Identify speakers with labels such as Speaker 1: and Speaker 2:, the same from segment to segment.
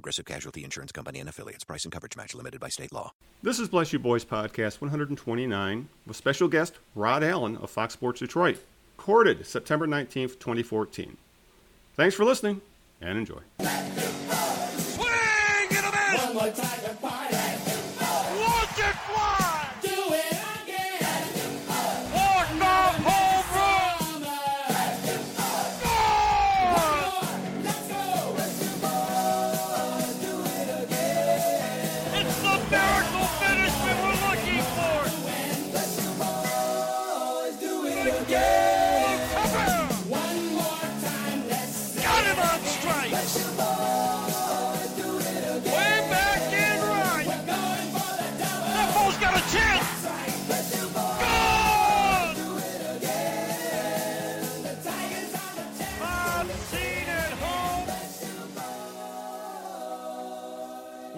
Speaker 1: Progressive Casualty Insurance Company and affiliates. Price and coverage match limited by state law.
Speaker 2: This is Bless You Boys podcast 129 with special guest Rod Allen of Fox Sports Detroit. Recorded September 19th, 2014. Thanks for listening and enjoy.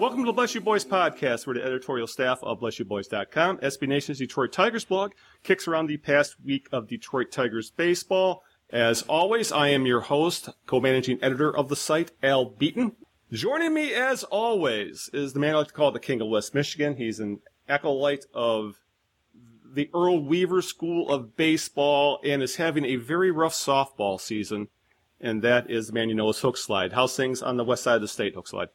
Speaker 2: Welcome to the Bless You Boys podcast, where the editorial staff of BlessYouBoys.com, SB Nation's Detroit Tigers blog, kicks around the past week of Detroit Tigers baseball. As always, I am your host, co-managing editor of the site, Al Beaton. Joining me, as always, is the man I like to call the King of West Michigan. He's an acolyte of the Earl Weaver School of Baseball and is having a very rough softball season. And that is the man you know as Hookslide. How's things on the west side of the state, Hookslide?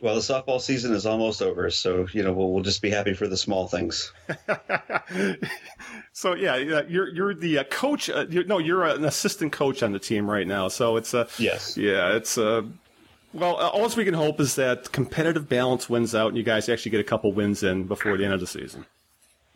Speaker 3: Well, the softball season is almost over, so you know we'll, we'll just be happy for the small things.
Speaker 2: So yeah, you're you're the uh, coach. Uh, you're, no, you're an assistant coach on the team right now. So it's a
Speaker 3: Yes.
Speaker 2: yeah, it's a. well, uh, all we can hope is that competitive balance wins out, and you guys actually get a couple wins in before the end of the season.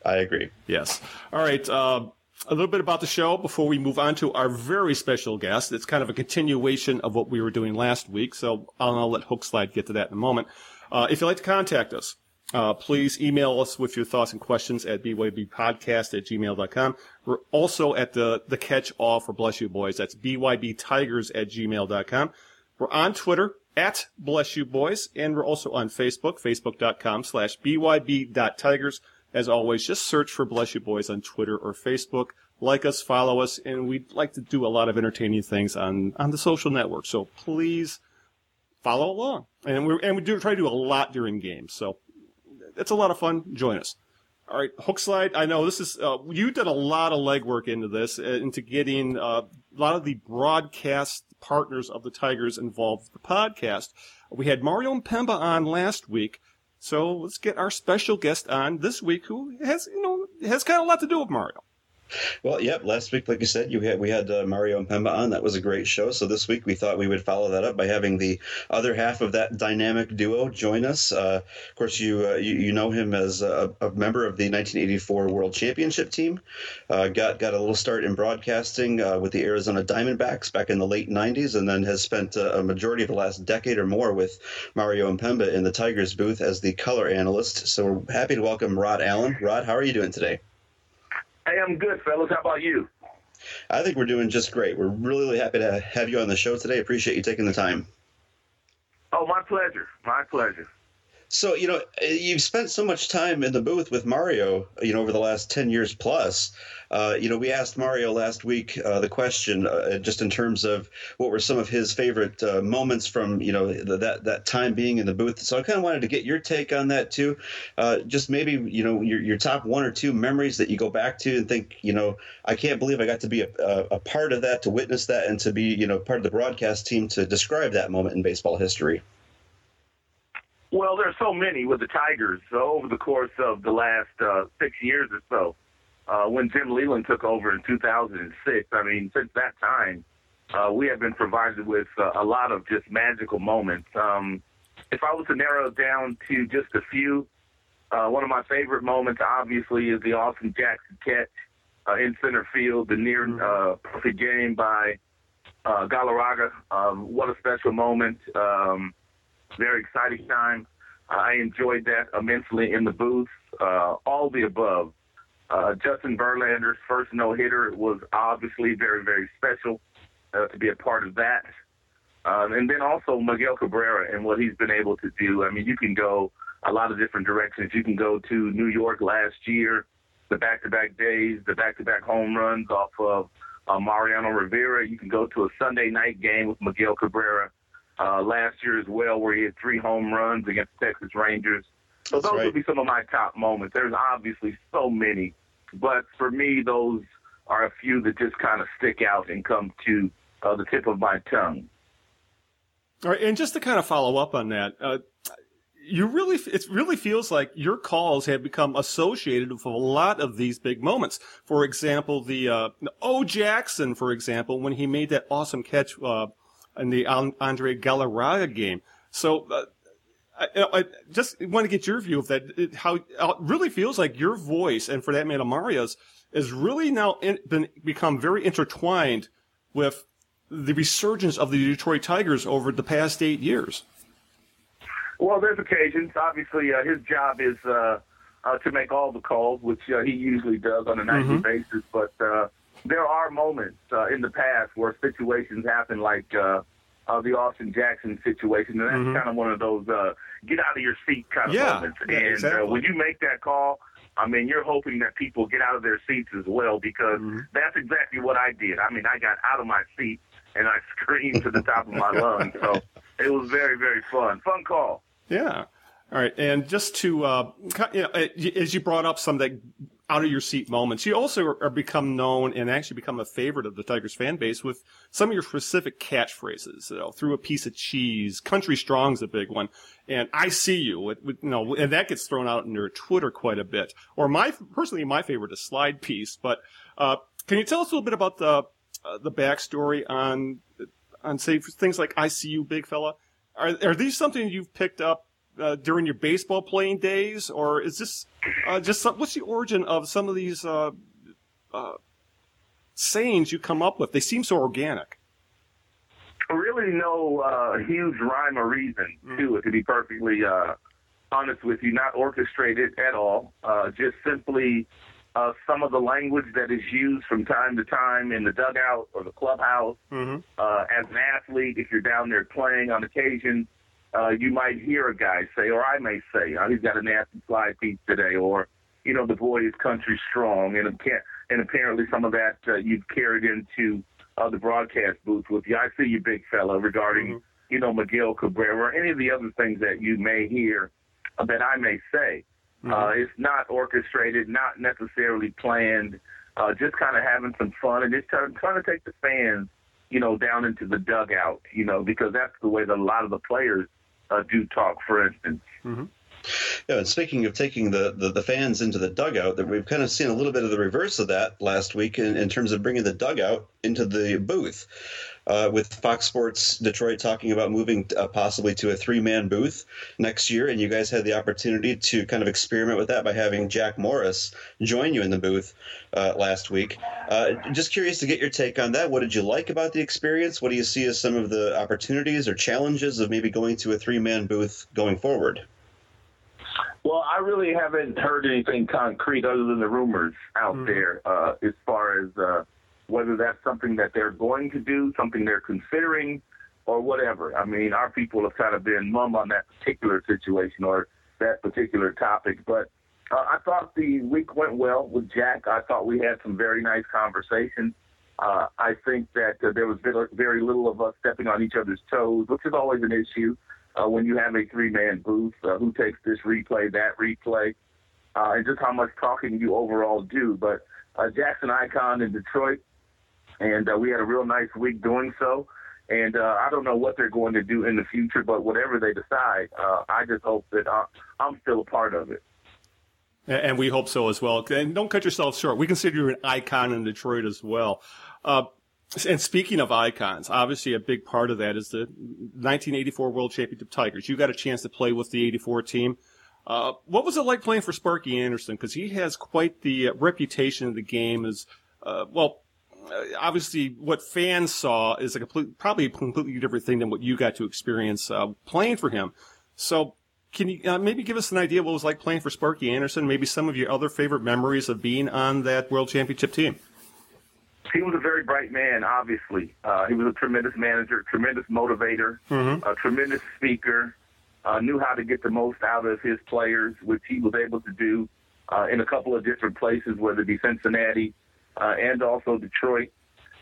Speaker 3: I agree.
Speaker 2: Yes. All right. Uh, a little bit about the show before we move on to our very special guest. It's kind of a continuation of what we were doing last week, so I'll, I'll let Hookslide get to that in a moment. Uh, if you'd like to contact us, uh, please email us with your thoughts and questions at bybpodcast at gmail.com. We're also at the, the catch all for Bless You Boys. That's bybtigers at gmail.com. We're on Twitter at Bless You Boys, and we're also on Facebook, facebook.com slash byb.tigers. As always, just search for Bless You Boys on Twitter or Facebook. Like us, follow us, and we'd like to do a lot of entertaining things on, on the social network. So please follow along. And we and we do try to do a lot during games. So it's a lot of fun. Join us. All right, hook slide. I know this is uh, you did a lot of legwork into this, uh, into getting uh, a lot of the broadcast partners of the Tigers involved with the podcast. We had Mario Impemba on last week, so let's get our special guest on this week, who has you know has kind of a lot to do with Mario.
Speaker 3: Well, yep. Last week, like you said, you had we had uh, Mario Impemba on. That was a great show. So this week, we thought we would follow that up by having the other half of that dynamic duo join us. Uh, of course, you, uh, you you know him as a, a member of the 1984 World Championship team. Uh, got got a little start in broadcasting uh, with the Arizona Diamondbacks back in the late 90s, and then has spent uh, a majority of the last decade or more with Mario Impemba in the Tigers booth as the color analyst. So we're happy to welcome Rod Allen. Rod, how are you doing today?
Speaker 4: Hey, I'm good, fellas. How about you?
Speaker 3: I think we're doing just great. We're really, really happy to have you on the show today. Appreciate you taking the time.
Speaker 4: Oh, my pleasure. My pleasure.
Speaker 3: So, you know, you've spent so much time in the booth with Mario, you know, over the last 10 years plus. Uh, you know, we asked Mario last week uh, the question uh, just in terms of what were some of his favorite uh, moments from, you know, the, that, that time being in the booth. So I kind of wanted to get your take on that too. Uh, just maybe, you know, your, your top one or two memories that you go back to and think, you know, I can't believe I got to be a, a, a part of that, to witness that, and to be, you know, part of the broadcast team to describe that moment in baseball history.
Speaker 4: Well, there's so many with the Tigers uh, over the course of the last uh, six years or so. Uh, when Jim Leyland took over in 2006, I mean, since that time, uh, we have been provided with uh, a lot of just magical moments. Um, if I was to narrow it down to just a few, uh, one of my favorite moments, obviously, is the Austin Jackson catch uh, in center field, the near uh, perfect game by uh, Galarraga. Um, what a special moment. Um, very exciting time. I enjoyed that immensely in the booth. Uh, all the above. Uh, Justin Verlander's first no hitter was obviously very, very special uh, to be a part of that. Um, and then also Miguel Cabrera and what he's been able to do. I mean, you can go a lot of different directions. You can go to New York last year, the back-to-back days, the back-to-back home runs off of uh, Mariano Rivera. You can go to a Sunday night game with Miguel Cabrera uh, last year as well, where he had three home runs against the Texas Rangers. So
Speaker 3: That's
Speaker 4: those
Speaker 3: right.
Speaker 4: would be some of my top moments. There's obviously so many, but for me, those are a few that just kind of stick out and come to uh, the tip of my tongue.
Speaker 2: All right, and just to kind of follow up on that, uh, you really, it really feels like your calls have become associated with a lot of these big moments. For example, the uh, O. Jackson, for example, when he made that awesome catch uh, in the Andre Galarraga game. So. I, I just want to get your view of that. It, how it really feels like your voice, and for that matter, Mario's, is really now in, been become very intertwined with the resurgence of the Detroit Tigers over the past eight years.
Speaker 4: Well, there's occasions. Obviously, uh, his job is uh, uh, to make all the calls, which uh, he usually does on a nightly basis. But uh, there are moments uh, in the past where situations happen, like uh, uh, the Austin Jackson situation, and that's kind of one of those uh, get out of your seat kind of
Speaker 2: Yeah,
Speaker 4: moments.
Speaker 2: yeah,
Speaker 4: and
Speaker 2: exactly.
Speaker 4: uh, when you make that call, I mean, you're hoping that people get out of their seats as well, because that's exactly what I did. I mean, I got out of my seat and I screamed to the top of my lungs. So it was very, very fun. Fun call.
Speaker 2: Yeah. All right. And just to, uh, you know, uh, as you brought up some of that out of your seat moments, you also are, become known and actually become a favorite of the Tigers fan base with some of your specific catchphrases, you know, through a piece of cheese, country strong's a big one. And I see you, with, you know, and that gets thrown out in your Twitter quite a bit. Or my, personally, my favorite is slide piece. But, uh, can you tell us a little bit about the, uh, the backstory on, on say things like I see you, big fella? Are, are these something you've picked up uh, during your baseball playing days, or is this uh, just some, what's the origin of some of these uh, uh, sayings you come up with? They seem so organic.
Speaker 4: really no uh, huge rhyme or reason to it, to be perfectly uh, honest with you. Not orchestrated at all. Uh, just simply uh, some of the language that is used from time to time in the dugout or the clubhouse.
Speaker 2: Mm-hmm.
Speaker 4: Uh, as an athlete, if you're down there playing on occasion, uh, you might hear a guy say, or I may say, oh, he's got a nasty slide piece today, or, you know, the boy is country strong. And, and apparently some of that uh, you've carried into uh, the broadcast booth with you. I see you, big fella, regarding, you know, Miguel Cabrera or any of the other things that you may hear uh, that I may say. Uh, it's not orchestrated, not necessarily planned, uh, just kind of having some fun and just trying, trying to take the fans, you know, down into the dugout, you know, because that's the way that a lot of the players uh, do talk, for instance.
Speaker 3: Yeah, and speaking of taking the, the, the fans into the dugout, that we've kind of seen a little bit of the reverse of that last week in, in terms of bringing the dugout into the booth. Uh, with Fox Sports Detroit talking about moving uh, possibly to a three man booth next year, and you guys had the opportunity to kind of experiment with that by having Jack Morris join you in the booth uh, last week. Uh, just curious to get your take on that. What did you like about the experience? What do you see as some of the opportunities or challenges of maybe going to a three man booth going forward?
Speaker 4: Well, I really haven't heard anything concrete other than the rumors out there uh, as far as uh, whether that's something that they're going to do, something they're considering, or whatever. I mean, our people have kind of been mum on that particular situation or that particular topic. But uh, I thought the week went well with Jack. I thought we had some very nice conversations. Uh, I think that uh, there was very, little of us stepping on each other's toes, which is always an issue uh, when you have a three-man booth. Uh, who takes this replay, that replay, uh, and just how much talking you overall do. But Jack's an icon in Detroit, and uh, we had a real nice week doing so. And uh, I don't know what they're going to do in the future, but whatever they decide, uh, I just hope that uh, I'm still a part of it.
Speaker 2: And we hope so as well. And don't cut yourself short. We consider you an icon in Detroit as well. Uh, and speaking of icons, obviously a big part of that is the 1984 World Championship Tigers. You got a chance to play with the 84 team. Uh, what was it like playing for Sparky Anderson? Because he has quite the uh, reputation in the game as, uh, well, obviously what fans saw is a complete, probably a completely different thing than what you got to experience uh, playing for him. So can you uh, maybe give us an idea of what it was like playing for Sparky Anderson? Maybe some of your other favorite memories of being on that World Championship team.
Speaker 4: He was a very bright man. Obviously, uh, he was a tremendous manager, tremendous motivator,
Speaker 2: Mhm.
Speaker 4: a tremendous speaker. Uh, knew how to get the most out of his players, which he was able to do uh, in a couple of different places, whether it be Cincinnati uh, and also Detroit.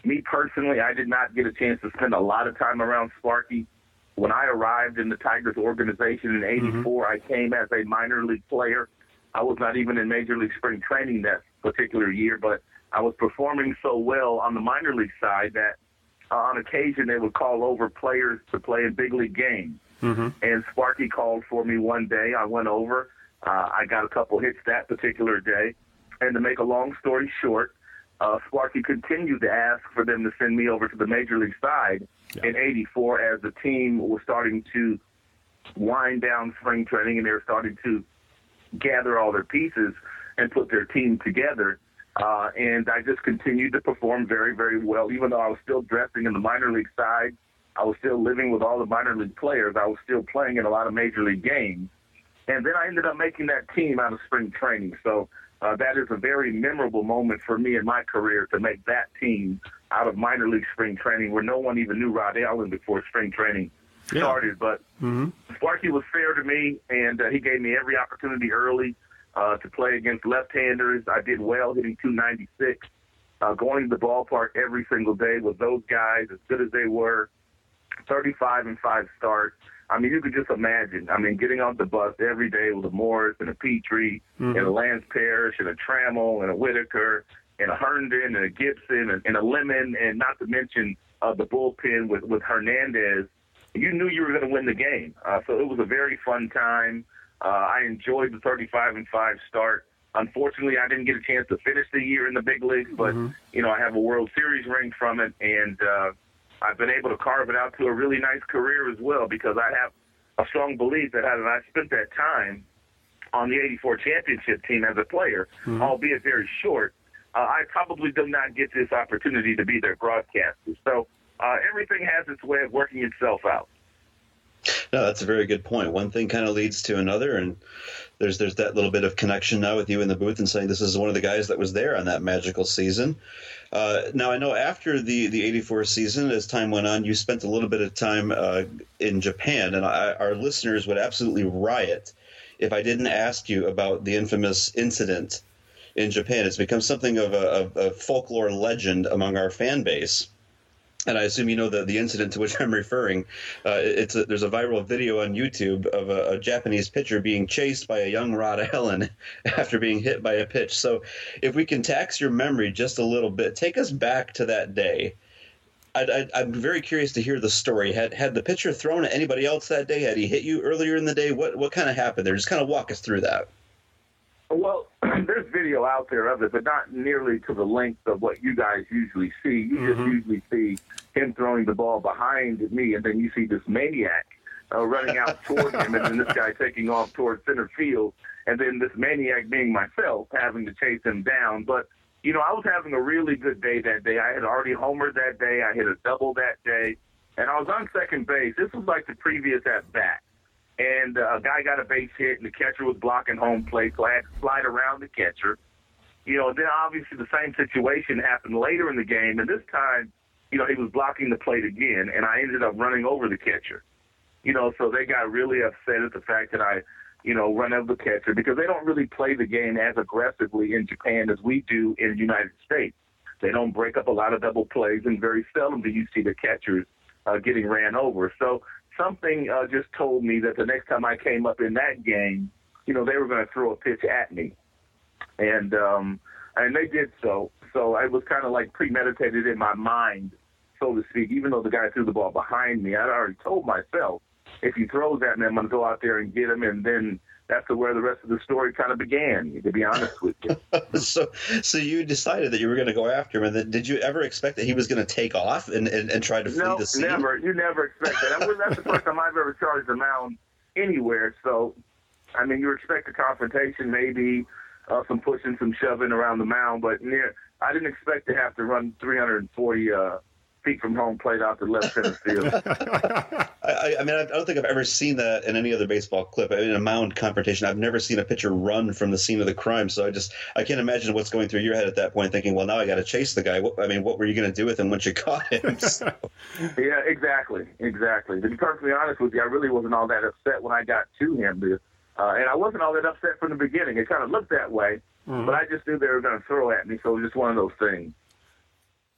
Speaker 4: Me personally, I did not get a chance to spend a lot of time around Sparky. When I arrived in the Tigers organization in '84, I came as a minor league player. I was not even in Major League Spring Training that particular year, but I was performing so well on the minor league side that uh, on occasion they would call over players to play in big league games.
Speaker 2: Mm-hmm.
Speaker 4: And Sparky called for me one day. I went over. Uh, I got a couple hits that particular day. And to make a long story short, uh, Sparky continued to ask for them to send me over to the major league side in '84 as the team was starting to wind down spring training and they were starting to gather all their pieces and put their team together. Uh, and I just continued to perform very, very well, even though I was still dressing in the minor league side. I was still living with all the minor league players. I was still playing in a lot of major league games. And then I ended up making that team out of spring training. So uh, that is a very memorable moment for me in my career to make that team out of minor league spring training where no one even knew Rod Allen before spring training
Speaker 2: Yeah.
Speaker 4: started. But
Speaker 2: Mm-hmm.
Speaker 4: Sparky was fair to me, and uh, he gave me every opportunity early uh, to play against left-handers. I did well, hitting 296, uh, going to the ballpark every single day with those guys, as good as they were, 35 and five start. I mean, you could just imagine. I mean, getting off the bus every day with a Morris and a Petry and a Lance Parrish and a Trammell and a Whitaker and a Herndon and a Gibson and, and a Lemon, and not to mention uh, the bullpen with with Hernandez you knew you were going to win the game. Uh, so it was a very fun time. Uh, I enjoyed the 35 and 5 start. Unfortunately, I didn't get a chance to finish the year in the big leagues, but you know I have a World Series ring from it, and uh, I've been able to carve it out to a really nice career as well because I have a strong belief that had I spent that time on the '84 championship team as a player, albeit very short, uh, I probably did not get this opportunity to be their broadcaster. So uh, everything has its way of working itself out.
Speaker 3: No, that's a very good point. One thing kind of leads to another, and there's there's that little bit of connection now with you in the booth and saying this is one of the guys that was there on that magical season. Uh, now I know after the the '84 season, as time went on, you spent a little bit of time uh, in Japan, and I, our listeners would absolutely riot if I didn't ask you about the infamous incident in Japan. It's become something of a, of a folklore legend among our fan base and I assume you know the, the incident to which I'm referring. Uh, it's a, there's a viral video on YouTube of a, a Japanese pitcher being chased by a young Rod Allen after being hit by a pitch. So, if we can tax your memory just a little bit, take us back to that day. I'd, I'm very curious to hear the story. Had had the pitcher thrown at anybody else that day? Had he hit you earlier in the day? What what kind of happened there? Just kind of walk us through that.
Speaker 4: Well, video out there of it, but not nearly to the length of what you guys usually see. You just usually see him throwing the ball behind me, and then you see this maniac uh, running out toward him, and then this guy taking off towards center field, and then this maniac being myself having to chase him down. But you know, I was having a really good day that day. I had already homered that day. I hit a double that day, and I was on second base. This was like the previous at bat and uh, a guy got a base hit, and the catcher was blocking home plate, so I had to slide around the catcher. You know, then obviously the same situation happened later in the game, and this time, you know, he was blocking the plate again, and I ended up running over the catcher. You know, so they got really upset at the fact that I, you know, run over the catcher because they don't really play the game as aggressively in Japan as we do in the United States. They don't break up a lot of double plays, and very seldom do you see the catchers uh, getting ran over. So something uh, just told me that the next time I came up in that game, you know, they were going to throw a pitch at me, and um, and they did so. So it was kind of like premeditated in my mind, so to speak. Even though the guy threw the ball behind me, I'd already told myself if he throws at me, I'm going to go out there and get him, and then that's where the rest of the story kind of began. To be honest with you.
Speaker 3: so so you decided that you were going to go after him, and then did you ever expect that he was going to take off and, and, and try to flee
Speaker 4: No,
Speaker 3: the scene?
Speaker 4: never. You never expect that. I mean, that's the first time I've ever charged a mound anywhere. So, I mean, you expect a confrontation, maybe uh, some pushing, some shoving around the mound, but near, I didn't expect to have to run 340 uh, feet from home plate out to left center field.
Speaker 3: I, I mean, I don't think I've ever seen that in any other baseball clip. I mean, in a mound confrontation, I've never seen a pitcher run from the scene of the crime. So I just, I can't imagine what's going through your head at that point, thinking, well, now I got to chase the guy. What, I mean, what were you going to do with him once you caught him? So,
Speaker 4: Yeah, exactly, exactly. To be perfectly honest with you, I really wasn't all that upset when I got to him, uh, and I wasn't all that upset from the beginning. It kind of looked that way, but I just knew they were going to throw at me, so it was just one of those things.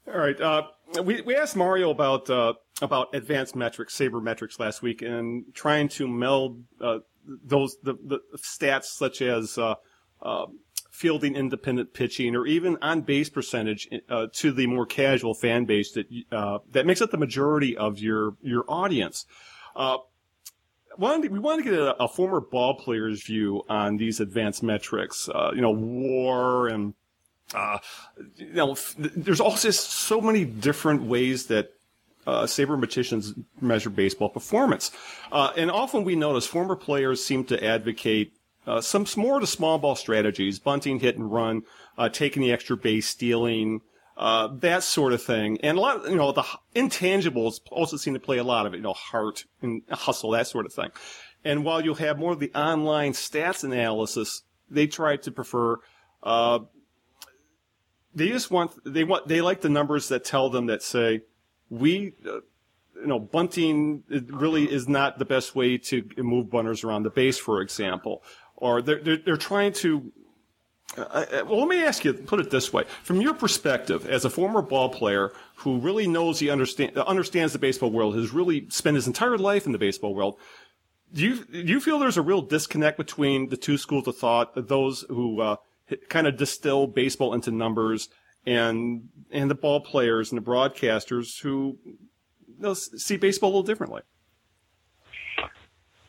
Speaker 2: All right. Uh, we we asked Mario about uh, about advanced metrics, sabermetrics last week, and trying to meld uh, those the, the stats such as uh, uh, fielding independent pitching or even on base percentage uh, to the more casual fan base that uh, that makes up the majority of your your audience. Uh, wanted, we want to get a, a former ball player's view on these advanced metrics. Uh, you know, WAR and uh, you know, there's also so many different ways that uh, sabermetricians measure baseball performance. Uh, and often we notice former players seem to advocate uh, some more to small ball strategies, bunting, hit and run, uh, taking the extra base, stealing, uh, that sort of thing. And a lot, you know, the intangibles also seem to play a lot of it, you know, heart and hustle, that sort of thing. And while you'll have more of the online stats analysis, they try to prefer, uh, they just want they want they like the numbers that tell them that say we uh, you know bunting really is not the best way to move bunters around the base for example or they're they're, they're trying to uh, uh, well, let me ask you, put it this way. From your perspective, as a former ball player who really knows he understand, understands the baseball world, has really spent his entire life in the baseball world, do you, do you feel there's a real disconnect between the two schools of thought, those who uh, kind of distill baseball into numbers and and the ball players and the broadcasters who you know, s- see baseball a little differently?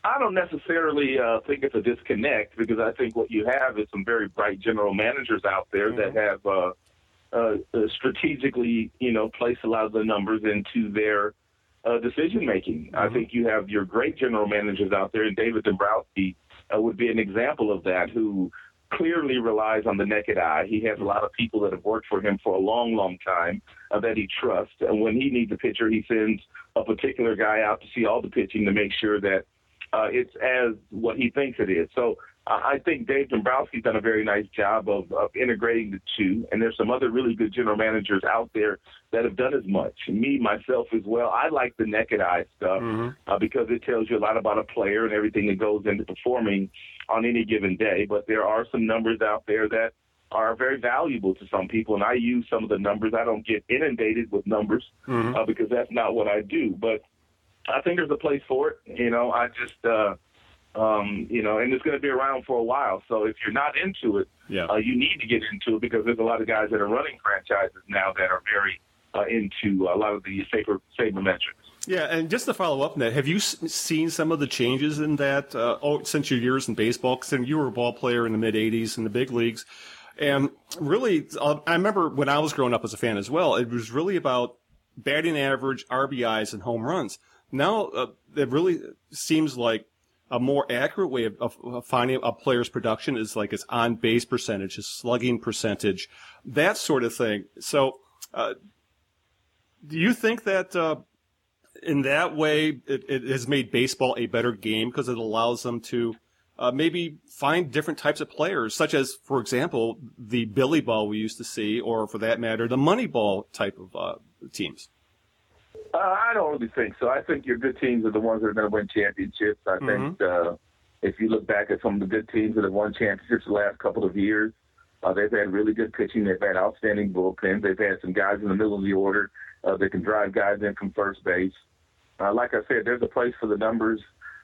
Speaker 4: I don't necessarily uh, think it's a disconnect because I think what you have is some very bright general managers out there that have uh, uh, uh, strategically, you know, placed a lot of the numbers into their uh, decision making. I think you have your great general managers out there, and David Dombrowski uh, would be an example of that, who clearly relies on the naked eye. He has a lot of people that have worked for him for a long, long time uh, that he trusts, and when he needs a pitcher, he sends a particular guy out to see all the pitching to make sure that uh, it's as what he thinks it is. So uh, I think Dave Dombrowski's done a very nice job of, of integrating the two, and there's some other really good general managers out there that have done as much. Me, myself as well, I like the naked eye stuff uh, because it tells you a lot about a player and everything that goes into performing on any given day. But there are some numbers out there that are very valuable to some people, and I use some of the numbers. I don't get inundated with numbers uh, because that's not what I do, but I think there's a place for it. You know, I just, uh, um, you know, and it's going to be around for a while. So if you're not into it,
Speaker 2: Yeah.
Speaker 4: uh, you need to get into it because there's a lot of guys that are running franchises now that are very uh, into a lot of the saber metrics.
Speaker 2: Yeah, and just to follow up on that, have you seen some of the changes in that uh, oh, since your years in baseball? Considering you were a ball player in the mid '80s in the big leagues, and really, uh, I remember when I was growing up as a fan as well. It was really about batting average, RBIs, and home runs. Now uh, it really seems like a more accurate way of, of, of finding a player's production is like his on base percentage, his slugging percentage, that sort of thing. So, uh, do you think that? Uh, in that way, it, it has made baseball a better game because it allows them to uh, maybe find different types of players, such as, for example, the Billy Ball we used to see, or for that matter, the Money Ball type of uh, teams.
Speaker 4: Uh, I don't really think so. I think your good teams are the ones that are going to win championships. I think uh, if you look back at some of the good teams that have won championships the last couple of years, uh, they've had really good pitching. They've had outstanding bullpens. They've had some guys in the middle of the order uh, that can drive guys in from first base. Uh, like I said, there's a place for the numbers,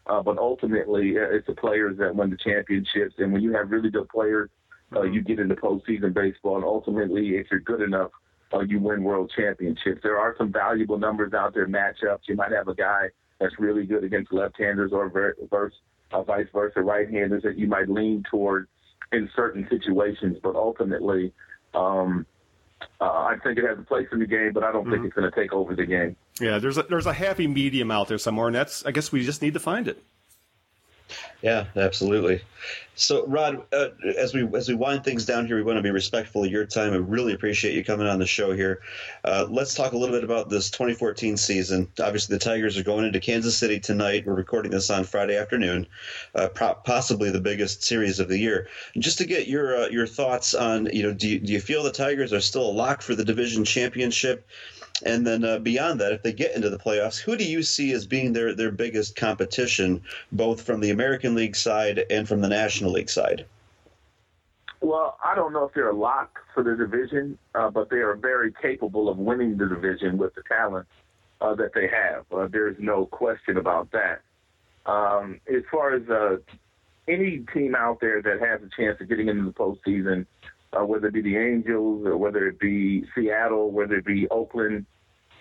Speaker 4: uh, but ultimately uh, it's the players that win the championships. And when you have really good players, uh, you get into postseason baseball. And ultimately, if you're good enough, uh, you win world championships. There are some valuable numbers out there, matchups. You might have a guy that's really good against left-handers or ver- verse, uh, vice versa, right-handers that you might lean toward in certain situations. But ultimately, um, uh, I think it has a place in the game, but I don't think it's going to take over the game.
Speaker 2: Yeah, there's a, there's a happy medium out there somewhere, and that's I guess we just need to find it.
Speaker 3: Yeah, absolutely. So, Rod, uh, as we as we wind things down here, we want to be respectful of your time. I really appreciate you coming on the show here. Uh, let's talk a little bit about this 2014 season. Obviously, the Tigers are going into Kansas City tonight. We're recording this on Friday afternoon, uh, pro- possibly the biggest series of the year. Just to get your uh, your thoughts on, you know, do you, do you feel the Tigers are still a lock for the division championship? And then uh, beyond that, if they get into the playoffs, who do you see as being their, their biggest competition, both from the American League side and from the National League side?
Speaker 4: Well, I don't know if they're a lock for the division, uh, but they are very capable of winning the division with the talent uh, that they have. Uh, there's no question about that. Um, as far as uh, any team out there that has a chance of getting into the postseason, uh, whether it be the Angels or whether it be Seattle, whether it be Oakland.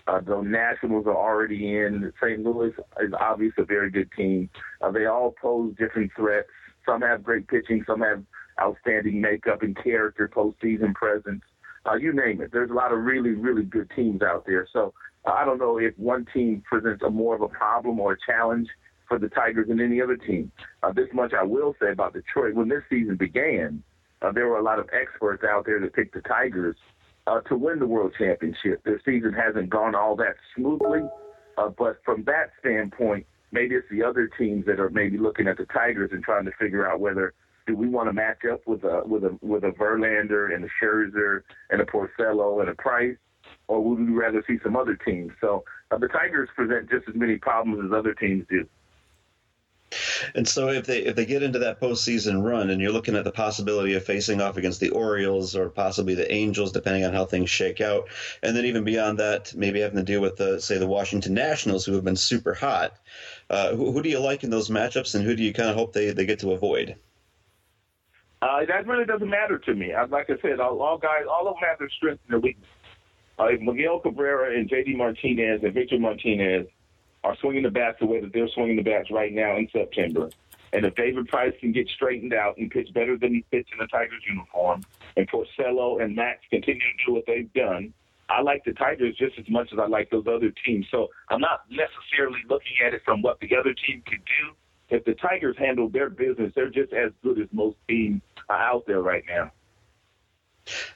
Speaker 4: Uh, the Nationals are already in. St. Louis is obviously a very good team. Uh, they all pose different threats. Some have great pitching. Some have outstanding makeup and character, postseason presence. Uh, you name it. There's a lot of really, really good teams out there. So uh, I don't know if one team presents a more of a problem or a challenge for the Tigers than any other team. Uh, this much I will say about Detroit. When this season began, uh, there were a lot of experts out there that picked the Tigers uh, to win the World Championship. Their season hasn't gone all that smoothly, uh, but from that standpoint, maybe it's the other teams that are maybe looking at the Tigers and trying to figure out whether do we want to match up with a with a with a Verlander and a Scherzer and a Porcello and a Price, or would we rather see some other teams? So uh, the Tigers present just as many problems as other teams do.
Speaker 3: And so if they if they get into that postseason run, and you're looking at the possibility of facing off against the Orioles or possibly the Angels, depending on how things shake out, and then even beyond that, maybe having to deal with the say the Washington Nationals, who have been super hot. Uh, who, who, do you like in those matchups, and who do you kind of hope they, they get to avoid?
Speaker 4: Uh, that really doesn't matter to me. Like I said, all, all guys, all of them have their strengths and their weaknesses. Uh, Miguel Cabrera and J.D. Martinez and Victor Martinez are swinging the bats the way that they're swinging the bats right now in September. And if David Price can get straightened out and pitch better than he pitched in the Tigers uniform, and Porcello and Max continue to do what they've done, I like the Tigers just as much as I like those other teams. So I'm not necessarily looking at it from what the other team could do. If the Tigers handle their business, they're just as good as most teams out there right now.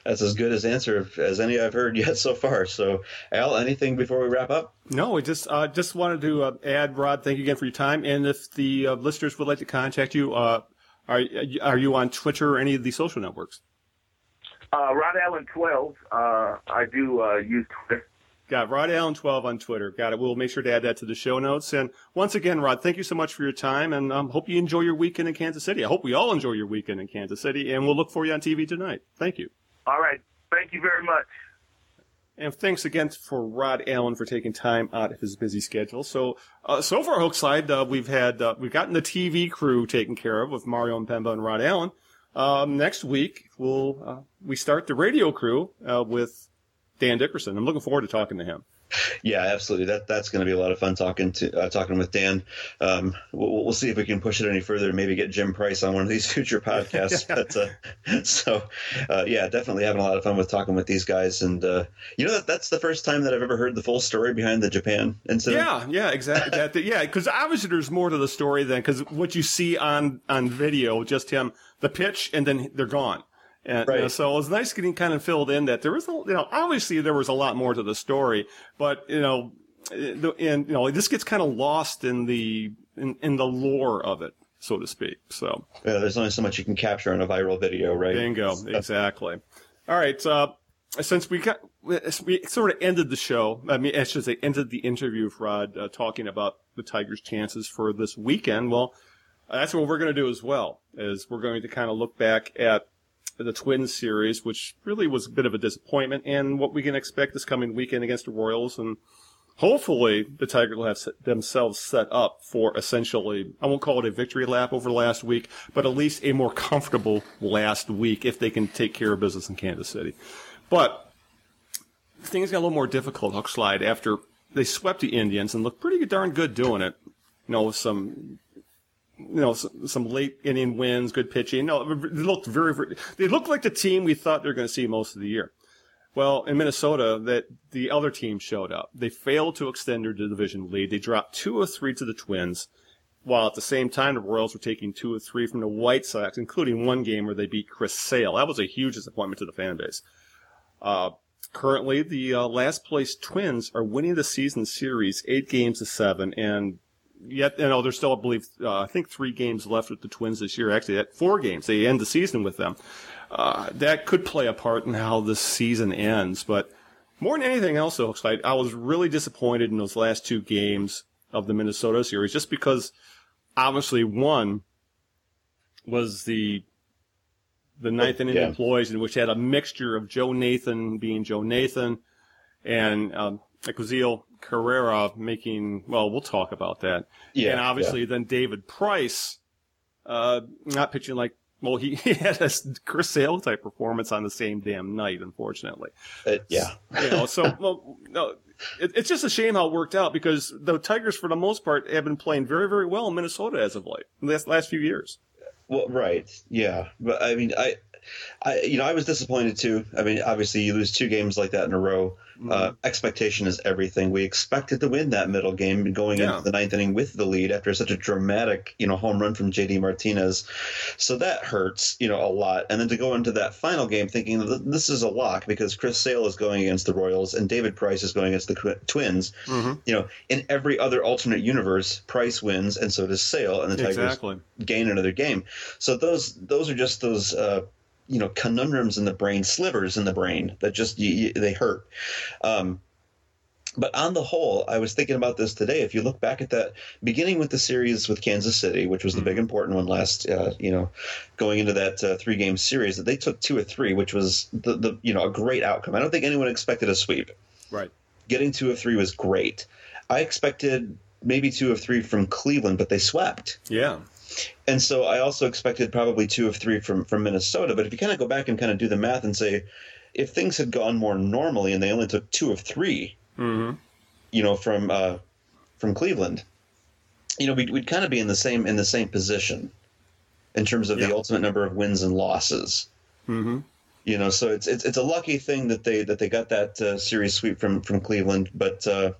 Speaker 3: That's as good as answer as any I've heard yet so far. So, Al, anything before we wrap up?
Speaker 2: No, I just uh, just wanted to uh, add, Rod. Thank you again for your time. And if the uh, listeners would like to contact you, uh, are are you on Twitter or any of the social networks?
Speaker 4: Uh, Rod Allen twelve. Uh, I do use Twitter.
Speaker 2: Got Rod Allen twelve on Twitter. Got it. We'll make sure to add that to the show notes. And once again, Rod, thank you so much for your time, and um, hope you enjoy your weekend in Kansas City. I hope we all enjoy your weekend in Kansas City, and we'll look for you on TV tonight. Thank you.
Speaker 4: All right. Thank you very much.
Speaker 2: And thanks again for Rod Allen for taking time out of his busy schedule. So, uh, so far, Hookslide, uh, we've had, uh, we've gotten the TV crew taken care of with Mario Impemba and Rod Allen. Um, next week, we'll, uh, we start the radio crew, uh, with Dan Dickerson. I'm looking forward to talking to him.
Speaker 3: Yeah, absolutely. That that's going to be a lot of fun talking to uh, talking with Dan. Um, we'll, we'll, see if we can push it any further. And maybe get Jim Price on one of these future podcasts. but, uh, so, uh, yeah, definitely having a lot of fun with talking with these guys. And uh, you know that that's the first time that I've ever heard the full story behind the Japan incident.
Speaker 2: Yeah, yeah, exactly. that, yeah, because obviously there's more to the story than because what you see on on video, just him the pitch, and then they're gone. And, right. You know, so it was nice getting kind of filled in that there was, a, you know, obviously there was a lot more to the story, but, you know, and, you know, this gets kind of lost in the, in, in the lore of it, so to speak. So.
Speaker 3: Yeah, there's only so much you can capture in a viral video, right?
Speaker 2: Bingo. Exactly. All right. Uh, since we got, we sort of ended the show, I mean, I should say ended the interview with Rod, uh, talking about the Tigers' chances for this weekend. Well, that's what we're going to do as well, is we're going to kind of look back at the Twins series, which really was a bit of a disappointment, and what we can expect this coming weekend against the Royals. And hopefully the Tigers will have themselves set up for essentially, I won't call it a victory lap over last week, but at least a more comfortable last week if they can take care of business in Kansas City. But things got a little more difficult, Hook Slide, after they swept the Indians and looked pretty darn good doing it. You know, with some you know, some, some, late inning wins, good pitching. No, they looked very, very, they looked like the team we thought they were going to see most of the year. Well, in Minnesota, that the other team showed up. They failed to extend their division lead. They dropped two or three to the Twins. while at the same time the Royals were taking two or three from the White Sox, including one game where they beat Chris Sale. That was a huge disappointment to the fan base. Uh, currently, the uh, last place Twins are winning the season series eight games to seven, and yet you know there's still, I believe, uh, I think three games left with the Twins this year. Actually, at four games, they end the season with them. Uh, that could play a part in how this season ends, but more than anything else, though, I, I was really disappointed in those last two games of the Minnesota series, just because obviously one was the the ninth inning
Speaker 3: Yeah.
Speaker 2: employees, in which had a mixture of Joe Nathan being Joe Nathan and um, Ezequiel Carrera making. Well, we'll talk about that.
Speaker 3: Yeah,
Speaker 2: and obviously then David Price, uh, not pitching like. Well, he, he had a Chris Sale type performance on the same damn night, unfortunately.
Speaker 3: Uh, yeah.
Speaker 2: You know, so well, no, it, it's just a shame how it worked out because the Tigers, for the most part, have been playing very, very well in Minnesota as of late, in the last, last few years.
Speaker 3: Well, right, yeah, but I mean, I, I, you know, I was disappointed too. I mean, obviously, you lose two games like that in a row. Uh, expectation is everything. We expected to win that middle game going
Speaker 2: Yeah.
Speaker 3: into the ninth inning with the lead after such a dramatic, you know, home run from JD Martinez. So that hurts, you know, a lot. And then to go into that final game thinking that this is a lock because Chris Sale is going against the Royals and David Price is going against the Twi- Twins. You know, in every other alternate universe, Price wins and so does Sale, and the Tigers
Speaker 2: Exactly.
Speaker 3: gain another game. So those those are just those uh, you know conundrums in the brain, slivers in the brain that just you, you, they hurt. Um, but on the whole, I was thinking about this today. If you look back at that, beginning with the series with Kansas City, which was the big important one last, uh, you know, going into that uh, three game series, that they took two or three, which was the, the you know a great outcome. I don't think anyone expected a sweep
Speaker 2: Right.
Speaker 3: getting two of three was great. I expected maybe two of three from Cleveland, but they swept.
Speaker 2: Yeah.
Speaker 3: And so I also expected probably two of three from, from Minnesota. But if you kind of go back and kind of do the math and say, if things had gone more normally and they only took two of 3 you know, from uh, from Cleveland, you know, we'd, we'd kind of be in the same in the same position in terms of
Speaker 2: Yeah.
Speaker 3: the ultimate number of wins and losses.
Speaker 2: Mm-hmm.
Speaker 3: You know, so it's it's it's a lucky thing that they that they got that uh, series sweep from from Cleveland, but uh,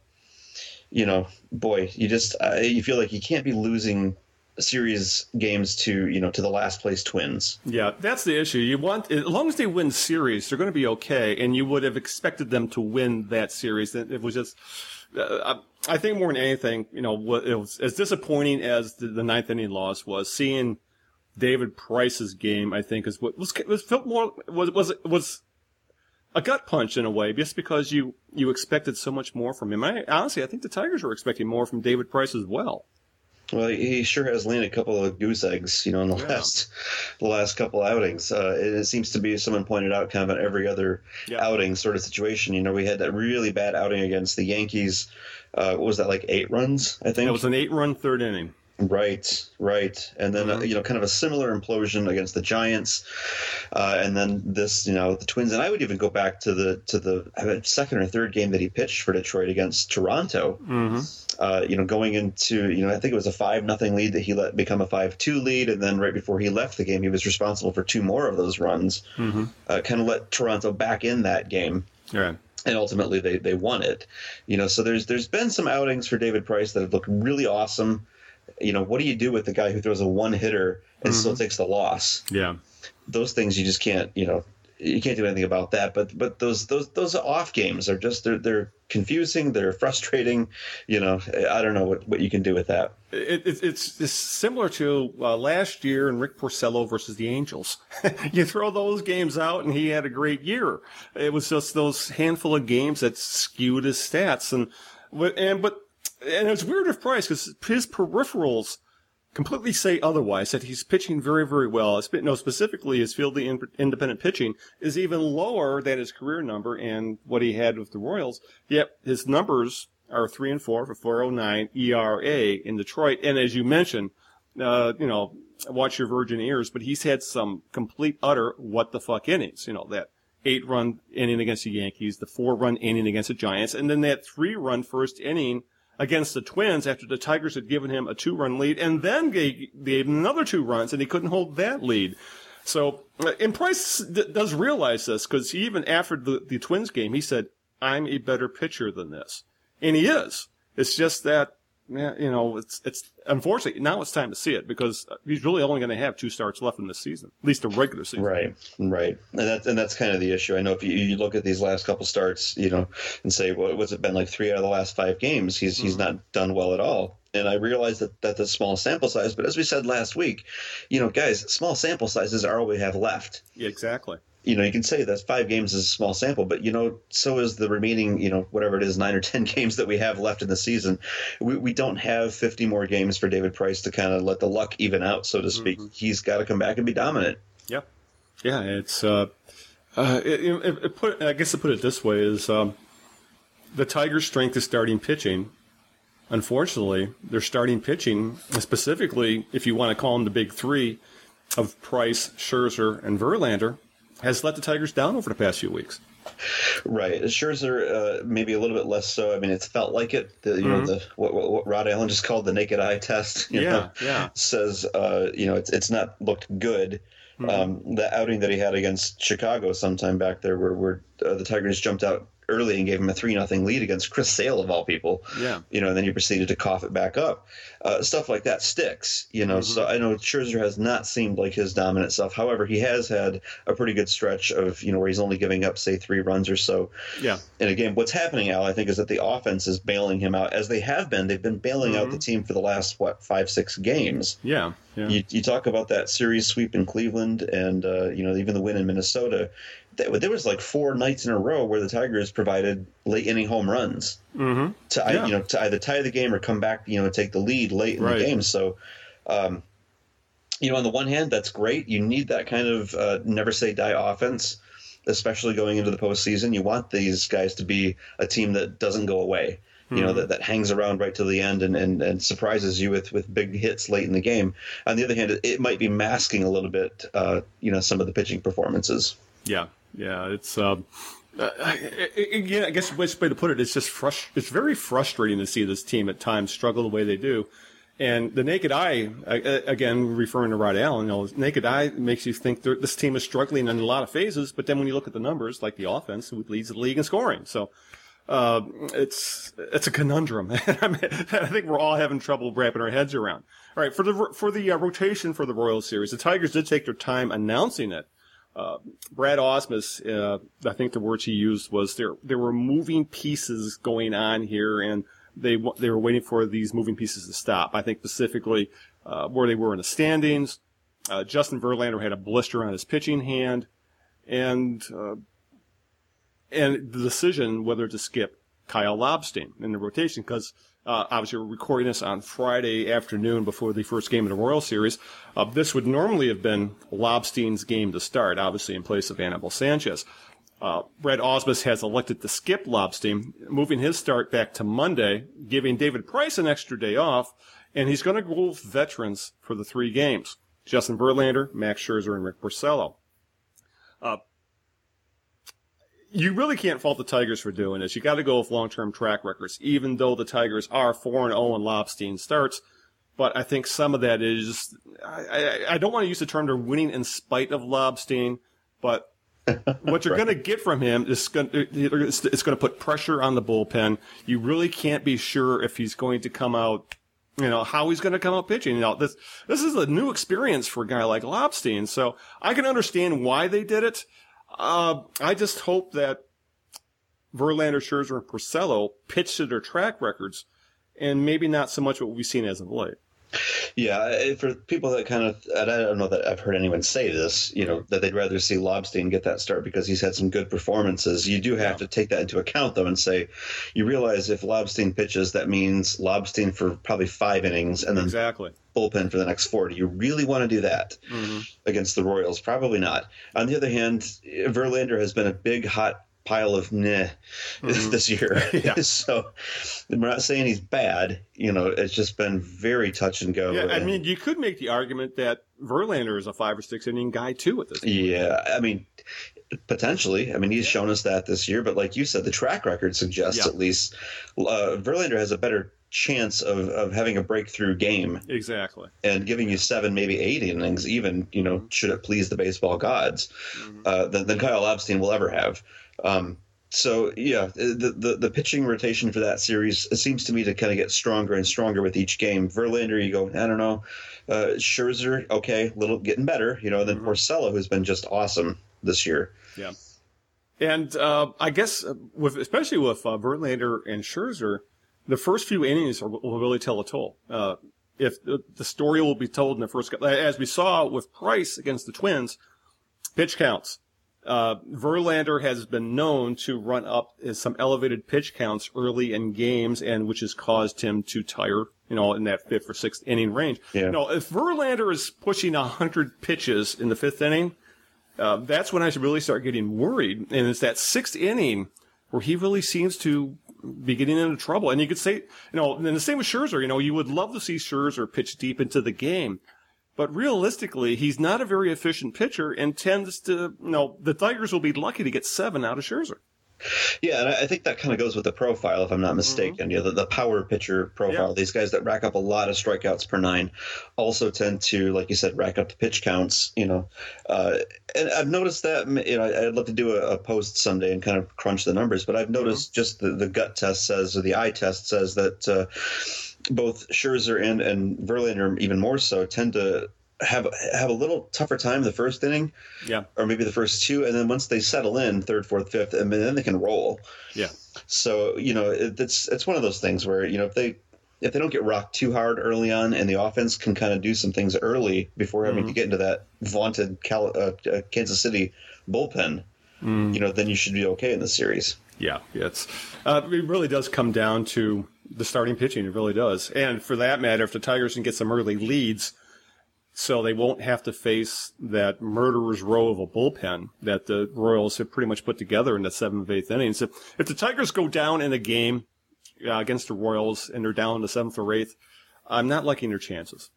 Speaker 3: you know, boy, you just uh, you feel like you can't be losing series games to you know to the last place Twins.
Speaker 2: Yeah, that's the issue. You want as long as they win series, they're going to be okay, and you would have expected them to win that series. It was just, uh, I think more than anything, you know, it was as disappointing as the, the ninth inning loss was. Seeing David Price's game, I think, is what was was felt more was was was a gut punch in a way, just because you you expected so much more from him. I honestly, I think the Tigers were expecting more from David Price as well.
Speaker 3: Well, he sure has laid a couple of goose eggs, you know, in the last the last couple outings. Uh, it, it seems to be, as someone pointed out, kind of an every other
Speaker 2: Yeah.
Speaker 3: outing sort of situation. You know, we had that really bad outing against the Yankees. Uh, what was that like? Eight runs, I think.
Speaker 2: It was an eight-run third inning.
Speaker 3: Right, right, and then uh,
Speaker 2: Mm-hmm.
Speaker 3: you know, kind of a similar implosion against the Giants, uh, and then this, you know, the Twins. And I would even go back to the to the second or third game that he pitched for Detroit against Toronto.
Speaker 2: Mm-hmm.
Speaker 3: Uh, you know, going into you know, I think it was a five nothing lead that he let become a five two lead, and then right before he left the game, he was responsible for two more of those runs.
Speaker 2: Mm-hmm.
Speaker 3: Uh, kind of let Toronto back in that game
Speaker 2: Yeah.
Speaker 3: and ultimately they, they won it. You know, so there's there's been some outings for David Price that have looked really awesome. You know, what do you do with the guy who throws a one hitter and still takes the loss?
Speaker 2: Yeah.
Speaker 3: Those things you just can't, you know, you can't do anything about that. But but those those those off games are just they're they're confusing, they're frustrating. You know, I don't know what, what you can do with that.
Speaker 2: It, it, it's, it's similar to uh, last year in Rick Porcello versus the Angels. you throw those games out, and he had a great year. It was just those handful of games that skewed his stats, and and but and it's weird with Price because his peripherals completely say otherwise. That he's pitching very very well. No, specifically his fielding in- independent pitching is even lower than his career number and what he had with the Royals. Yet his numbers are three and four for 409 ERA in Detroit. And as you mentioned, uh, you know, watch your virgin ears, but he's had some complete utter what the fuck innings. You know, that eight run inning against the Yankees, the four run inning against the Giants, and then that three run first inning against the Twins after the Tigers had given him a two run lead and then gave, gave him another two runs and he couldn't hold that lead. So, uh, and Price d- does realize this because even after the, the Twins game, he said, I'm a better pitcher than this. And he is. It's just that yeah, you know, it's it's unfortunately now it's time to see it because he's really only going to have two starts left in this season, at least a regular season.
Speaker 3: Right, right, and that's and that's kind of the issue. I know if you, you look at these last couple starts, you know, and say, what what's it been like three out of the last five games? He's he's mm-hmm. not done well at all. And I realize that that's a small sample size, but as we said last week, you know, guys, small sample sizes are all we have left.
Speaker 2: Yeah, exactly.
Speaker 3: You know, you can say that five games is a small sample, but you know, so is the remaining, you know, whatever it is, nine or ten games that we have left in the season. We, we don't have fifty more games for David Price to kind of let the luck even out, so to speak. He's got to come back and be dominant.
Speaker 2: Yeah, yeah. It's uh, uh, it, it, it put. I guess to put it this way is um, the Tigers' strength is starting pitching. Unfortunately, their starting pitching, specifically, if you want to call them the big three of Price, Scherzer, and Verlander, has let the Tigers down over the past few weeks.
Speaker 3: Right. Scherzer, uh, maybe a little bit less so. I mean, it's felt like it. The, you know, the what, what, what Rod Allen just called the naked eye test. You
Speaker 2: Yeah,
Speaker 3: know,
Speaker 2: yeah.
Speaker 3: Says, uh, you know, it's it's not looked good. Um, the outing that he had against Chicago sometime back there, where where uh, the Tigers jumped out early and gave him a three nothing lead against Chris Sale of all people.
Speaker 2: Yeah.
Speaker 3: You know, and then he proceeded to cough it back up. Uh, stuff like that sticks. You know, so I know Scherzer has not seemed like his dominant self. However, he has had a pretty good stretch of you know where he's only giving up say three runs or so
Speaker 2: Yeah,
Speaker 3: in a game. What's happening, Al, I think, is that the offense is bailing him out as they have been. They've been bailing out the team for the last what five, six games.
Speaker 2: yeah, yeah.
Speaker 3: You, you talk about that series sweep in Cleveland, and uh, you know even the win in Minnesota. There, was like four nights in a row where the Tigers provided late inning home runs
Speaker 2: mm-hmm.
Speaker 3: to
Speaker 2: Yeah.
Speaker 3: you know to either tie the game or come back you know take the lead late in
Speaker 2: Right.
Speaker 3: the game. So, um, you know, on the one hand, that's great. You need that kind of uh, never say die offense, especially going into the postseason. You want these guys to be a team that doesn't go away. You know that, that hangs around right till the end and, and, and surprises you with, with big hits late in the game. On the other hand, it, it might be masking a little bit, uh, you know, some of the pitching performances.
Speaker 2: Yeah, yeah, it's um, uh, again. I guess the best way to put it is just frust- It's very frustrating to see this team at times struggle the way they do, and the naked eye, again referring to Rod Allen, you know, naked eye makes you think this team is struggling in a lot of phases. But then when you look at the numbers, like the offense, who leads the league in scoring, so. Uh, it's it's a conundrum. I, mean, I think we're all having trouble wrapping our heads around. All right, for the for the uh, rotation for the Royals series, the Tigers did take their time announcing it. Brad Ausmus, uh, I think the words he used was there. There were moving pieces going on here, and they they were waiting for these moving pieces to stop. I think specifically uh, where they were in the standings. Uh, Justin Verlander had a blister on his pitching hand, and uh, and the decision whether to skip Kyle Lobstein in the rotation because uh, obviously we're recording this on Friday afternoon before the first game of the Royal Series. Uh, this would normally have been Lobstein's game to start, obviously in place of Anibal Sanchez. Uh, Brad Ausmus has elected to skip Lobstein, moving his start back to Monday, giving David Price an extra day off, and he's going to go with veterans for the three games. Justin Verlander, Max Scherzer, and Rick Porcello you really can't fault the Tigers for doing this. You got to go with long-term track records, even though the Tigers are four and oh zero in Lobstein starts. But I think some of that is I, I, I don't want to use the term they're winning in spite of Lobstein, but what you're going to get from him is going it's going to put pressure on the bullpen. You really can't be sure if he's going to come out, you know, how he's going to come out pitching. You know, this this is a new experience for a guy like Lobstein, so I can understand why they did it. Uh, I just hope that Verlander, Scherzer, and Porcello pitch to their track records, and maybe not so much what we've seen as of late.
Speaker 3: Yeah, for people that kind of, and I don't know that I've heard anyone say this, you know, that they'd rather see Lobstein get that start because he's had some good performances. You do have to take that into account, though, and say, you realize if Lobstein pitches, that means Lobstein for probably five innings and then
Speaker 2: Exactly.
Speaker 3: bullpen for the next four. Do you really want to do that mm-hmm. against the Royals? Probably not. On the other hand, Verlander has been a big, hot pile of meh this year. so we're not saying he's bad. You know, it's just been very touch and go.
Speaker 2: Yeah, I
Speaker 3: and-
Speaker 2: mean, you could make the argument that Verlander is a five or six inning guy too at this point.
Speaker 3: Yeah, I mean, potentially. I mean, he's shown us that this year, but like you said, the track record suggests
Speaker 2: Yeah.
Speaker 3: at least uh, Verlander has a better chance of, of having a breakthrough game
Speaker 2: Exactly.
Speaker 3: and giving you seven, maybe eight innings, even, you know, should it please the baseball gods, uh, than, than Kyle Lobstein will ever have. Um, so yeah, the, the the pitching rotation for that series it seems to me to kind of get stronger and stronger with each game. Verlander, you go, I don't know. Uh, Scherzer, okay, little getting better, you know. And then
Speaker 2: Mm-hmm.
Speaker 3: Porcello, who's been just awesome this year.
Speaker 2: Yeah. And uh, I guess uh, with especially with uh, Verlander and Scherzer, the first few innings are, will really tell a toll. Uh, if the, the story will be told in the first, as we saw with Price against the Twins, pitch counts. Uh, Verlander has been known to run up some elevated pitch counts early in games, and which has caused him to tire, you know, in that fifth or sixth inning range.
Speaker 3: Yeah.
Speaker 2: You know, if Verlander is pushing hundred pitches in the fifth inning, uh, that's when I should really start getting worried. And it's that sixth inning where he really seems to be getting into trouble. And you could say, you know, and the same with Scherzer, you know, you would love to see Scherzer pitch deep into the game. But realistically, he's not a very efficient pitcher and tends to, you know, the Tigers will be lucky to get seven out of Scherzer.
Speaker 3: Yeah, and I think that kind of goes with the profile, if I'm not mistaken. You know, the, the power pitcher profile.
Speaker 2: Mm-hmm. Yeah.
Speaker 3: These guys that rack up a lot of strikeouts per nine also tend to, like you said, rack up the pitch counts. You know, uh, and I've noticed that. You know, I'd love to do a, a post someday and kind of crunch the numbers, but I've
Speaker 2: Mm-hmm.
Speaker 3: noticed just the, the gut test says, or the eye test says that uh, both Scherzer and and Verlander, even more so, tend to have have a little tougher time in the first inning
Speaker 2: Yeah.
Speaker 3: or maybe the first two, and then once they settle in, third, fourth, fifth, and then they can roll.
Speaker 2: Yeah.
Speaker 3: So you know, it, it's it's one of those things where you know if they if they don't get rocked too hard early on, and the offense can kind of do some things early before having to get into that vaunted Cal- uh, uh, Kansas City bullpen, you know, then you should be okay in the series.
Speaker 2: Yeah, yeah, it's uh, it really does come down to the starting pitching. It really does, and for that matter, if the Tigers can get some early leads, so they won't have to face that murderer's row of a bullpen that the Royals have pretty much put together in the seventh, eighth innings. If, if the Tigers go down in a game uh, against the Royals and they're down in the seventh or eighth, I'm not liking their chances.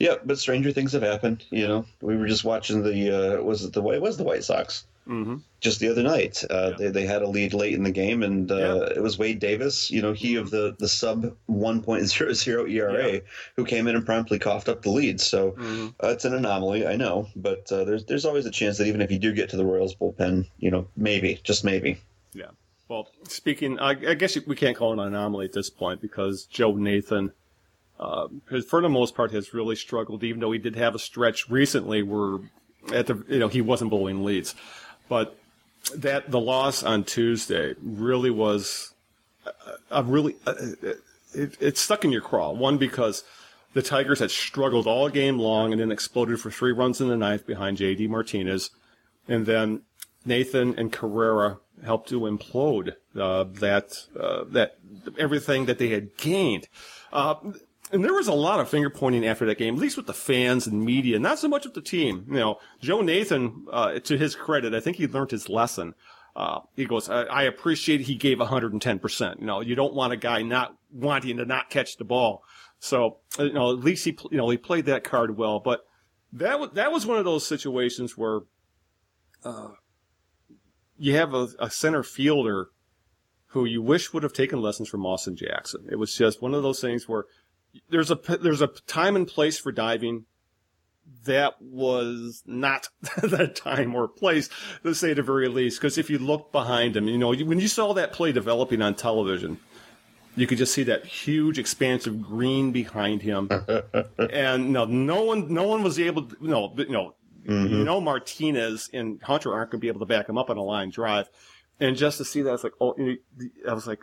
Speaker 3: Yeah, but stranger things have happened. You know, we were just watching the uh, was it the it was the White Sox
Speaker 2: Mm-hmm.
Speaker 3: just the other night. Uh, they they had a lead late in the game, and uh,
Speaker 2: Yeah.
Speaker 3: it was Wade Davis. You know, he of the the sub one point zero zero ERA,
Speaker 2: Yeah.
Speaker 3: who came in and promptly coughed up the lead. So
Speaker 2: Mm-hmm.
Speaker 3: uh, it's an anomaly, I know, but uh, there's there's always a chance that even if you do get to the Royals bullpen, you know, maybe just maybe.
Speaker 2: Yeah. Well, speaking, I, I guess we can't call it an anomaly at this point because Joe Nathan, uh, for the most part, has really struggled. Even though he did have a stretch recently where, at the you know, he wasn't bowling leads, but that the loss on Tuesday really was a, a really uh, it, it stuck in your craw. One because the Tigers had struggled all game long and then exploded for three runs in the ninth behind J.D. Martinez, and then Nathan and Carrera helped to implode uh, that uh, that everything that they had gained. Uh, and there was a lot of finger pointing after that game, at least with the fans and media, not so much with the team. You know, Joe Nathan, uh, to his credit, I think he learned his lesson. Uh, he goes, I, I appreciate he gave 110%. You know, you don't want a guy not wanting to not catch the ball. So, uh, you know, at least he, you know, he played that card well, but that was, that was one of those situations where, uh, you have a, a center fielder who you wish would have taken lessons from Austin Jackson. It was just one of those things where there's a there's a time and place for diving. That was not that time or place, to say the very least. Because if you look behind him, you know when you saw that play developing on television, you could just see that huge expanse of green behind him, and no, no one, no one was able. To, no, you know, you mm-hmm. know Martinez and Hunter aren't going to be able to back him up on a line drive, and just to see that, oh, I was like, oh, I was like,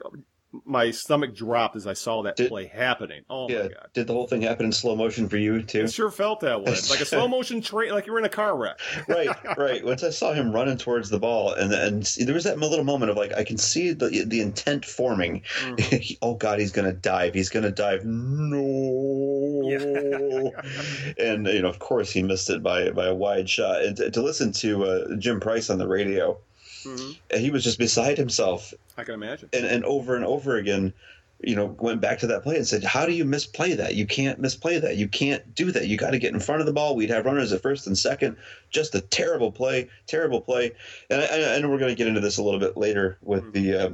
Speaker 2: my stomach dropped as I saw that
Speaker 3: Did-
Speaker 2: play happening. Oh
Speaker 3: yeah.
Speaker 2: my god.
Speaker 3: Did the whole thing happen in slow motion for you too?
Speaker 2: It sure felt that way. Like a slow motion train, like you were in a car wreck.
Speaker 3: right, right. Once I saw him running towards the ball, and and there was that little moment of like I can see the the intent forming. oh God, he's gonna dive. He's gonna dive. No. and you know, of course, he missed it by by a wide shot. And to, to listen to uh, Jim Price on the radio, and he was just beside himself,
Speaker 2: I can imagine.
Speaker 3: and and over and over again. You know, went back to that play and said, "How do you misplay that? You can't misplay that. You can't do that. You got to get in front of the ball. We'd have runners at first and second. Just a terrible play, terrible play." And I, I I know we're going to get into this a little bit later with the, uh,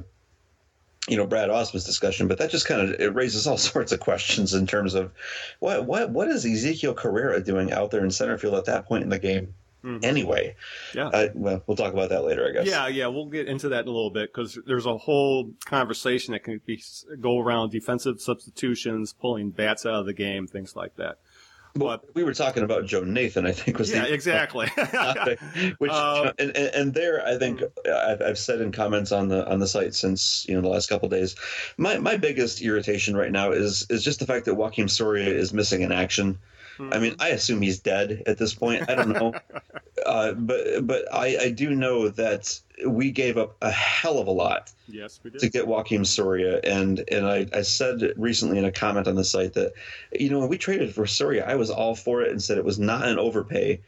Speaker 3: you know, Brad Ausmus discussion, but that just kind of it raises all sorts of questions in terms of what what what is Ezekiel Carrera doing out there in center field at that point in the game? Anyway.
Speaker 2: Yeah.
Speaker 3: Uh, well, we'll talk about that later, I guess.
Speaker 2: Yeah, yeah, we'll get into that in a little bit because there's a whole conversation that can be go around defensive substitutions, pulling bats out of the game, things like that.
Speaker 3: But we were talking about Joe Nathan, I think was
Speaker 2: Yeah,
Speaker 3: the
Speaker 2: exactly.
Speaker 3: topic, which
Speaker 2: Uh,
Speaker 3: and, and, there I think I've, I've said in comments on the on the site since you know the last couple of days, my my biggest irritation right now is is just the fact that Joakim Soria is missing in action. I mean, I assume he's dead at this point. I don't know, uh, but but I, I do know that we gave up a hell of a lot
Speaker 2: yes, we did.
Speaker 3: to get Joakim Soria, and and I, I said recently in a comment on the site that you know when we traded for Soria, I was all for it and said it was not an overpay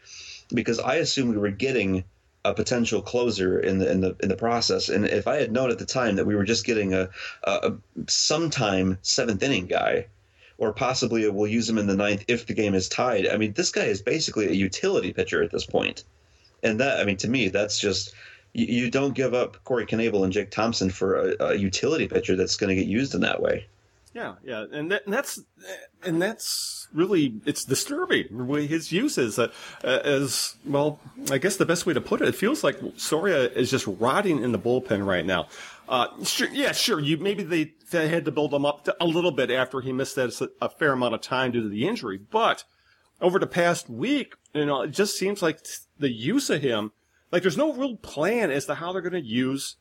Speaker 3: because I assumed we were getting a potential closer in the in the in the process, and if I had known at the time that we were just getting a, a, a sometime seventh inning guy. Or possibly we'll use him in the ninth if the game is tied. I mean, this guy is basically a utility pitcher at this point, and that I mean to me that's just you, you don't give up Corey Knebel and Jake Thompson for a, a utility pitcher that's going to get used in that way.
Speaker 2: Yeah, yeah, and, that, and that's and that's really it's disturbing his use is. Uh, as well, I guess the best way to put it, it feels like Soria is just rotting in the bullpen right now. Uh, sure, yeah, sure. You maybe they, they had to build him up to, a little bit after he missed that a fair amount of time due to the injury, but over the past week, you know, it just seems like the use of him, like there's no real plan as to how they're going to use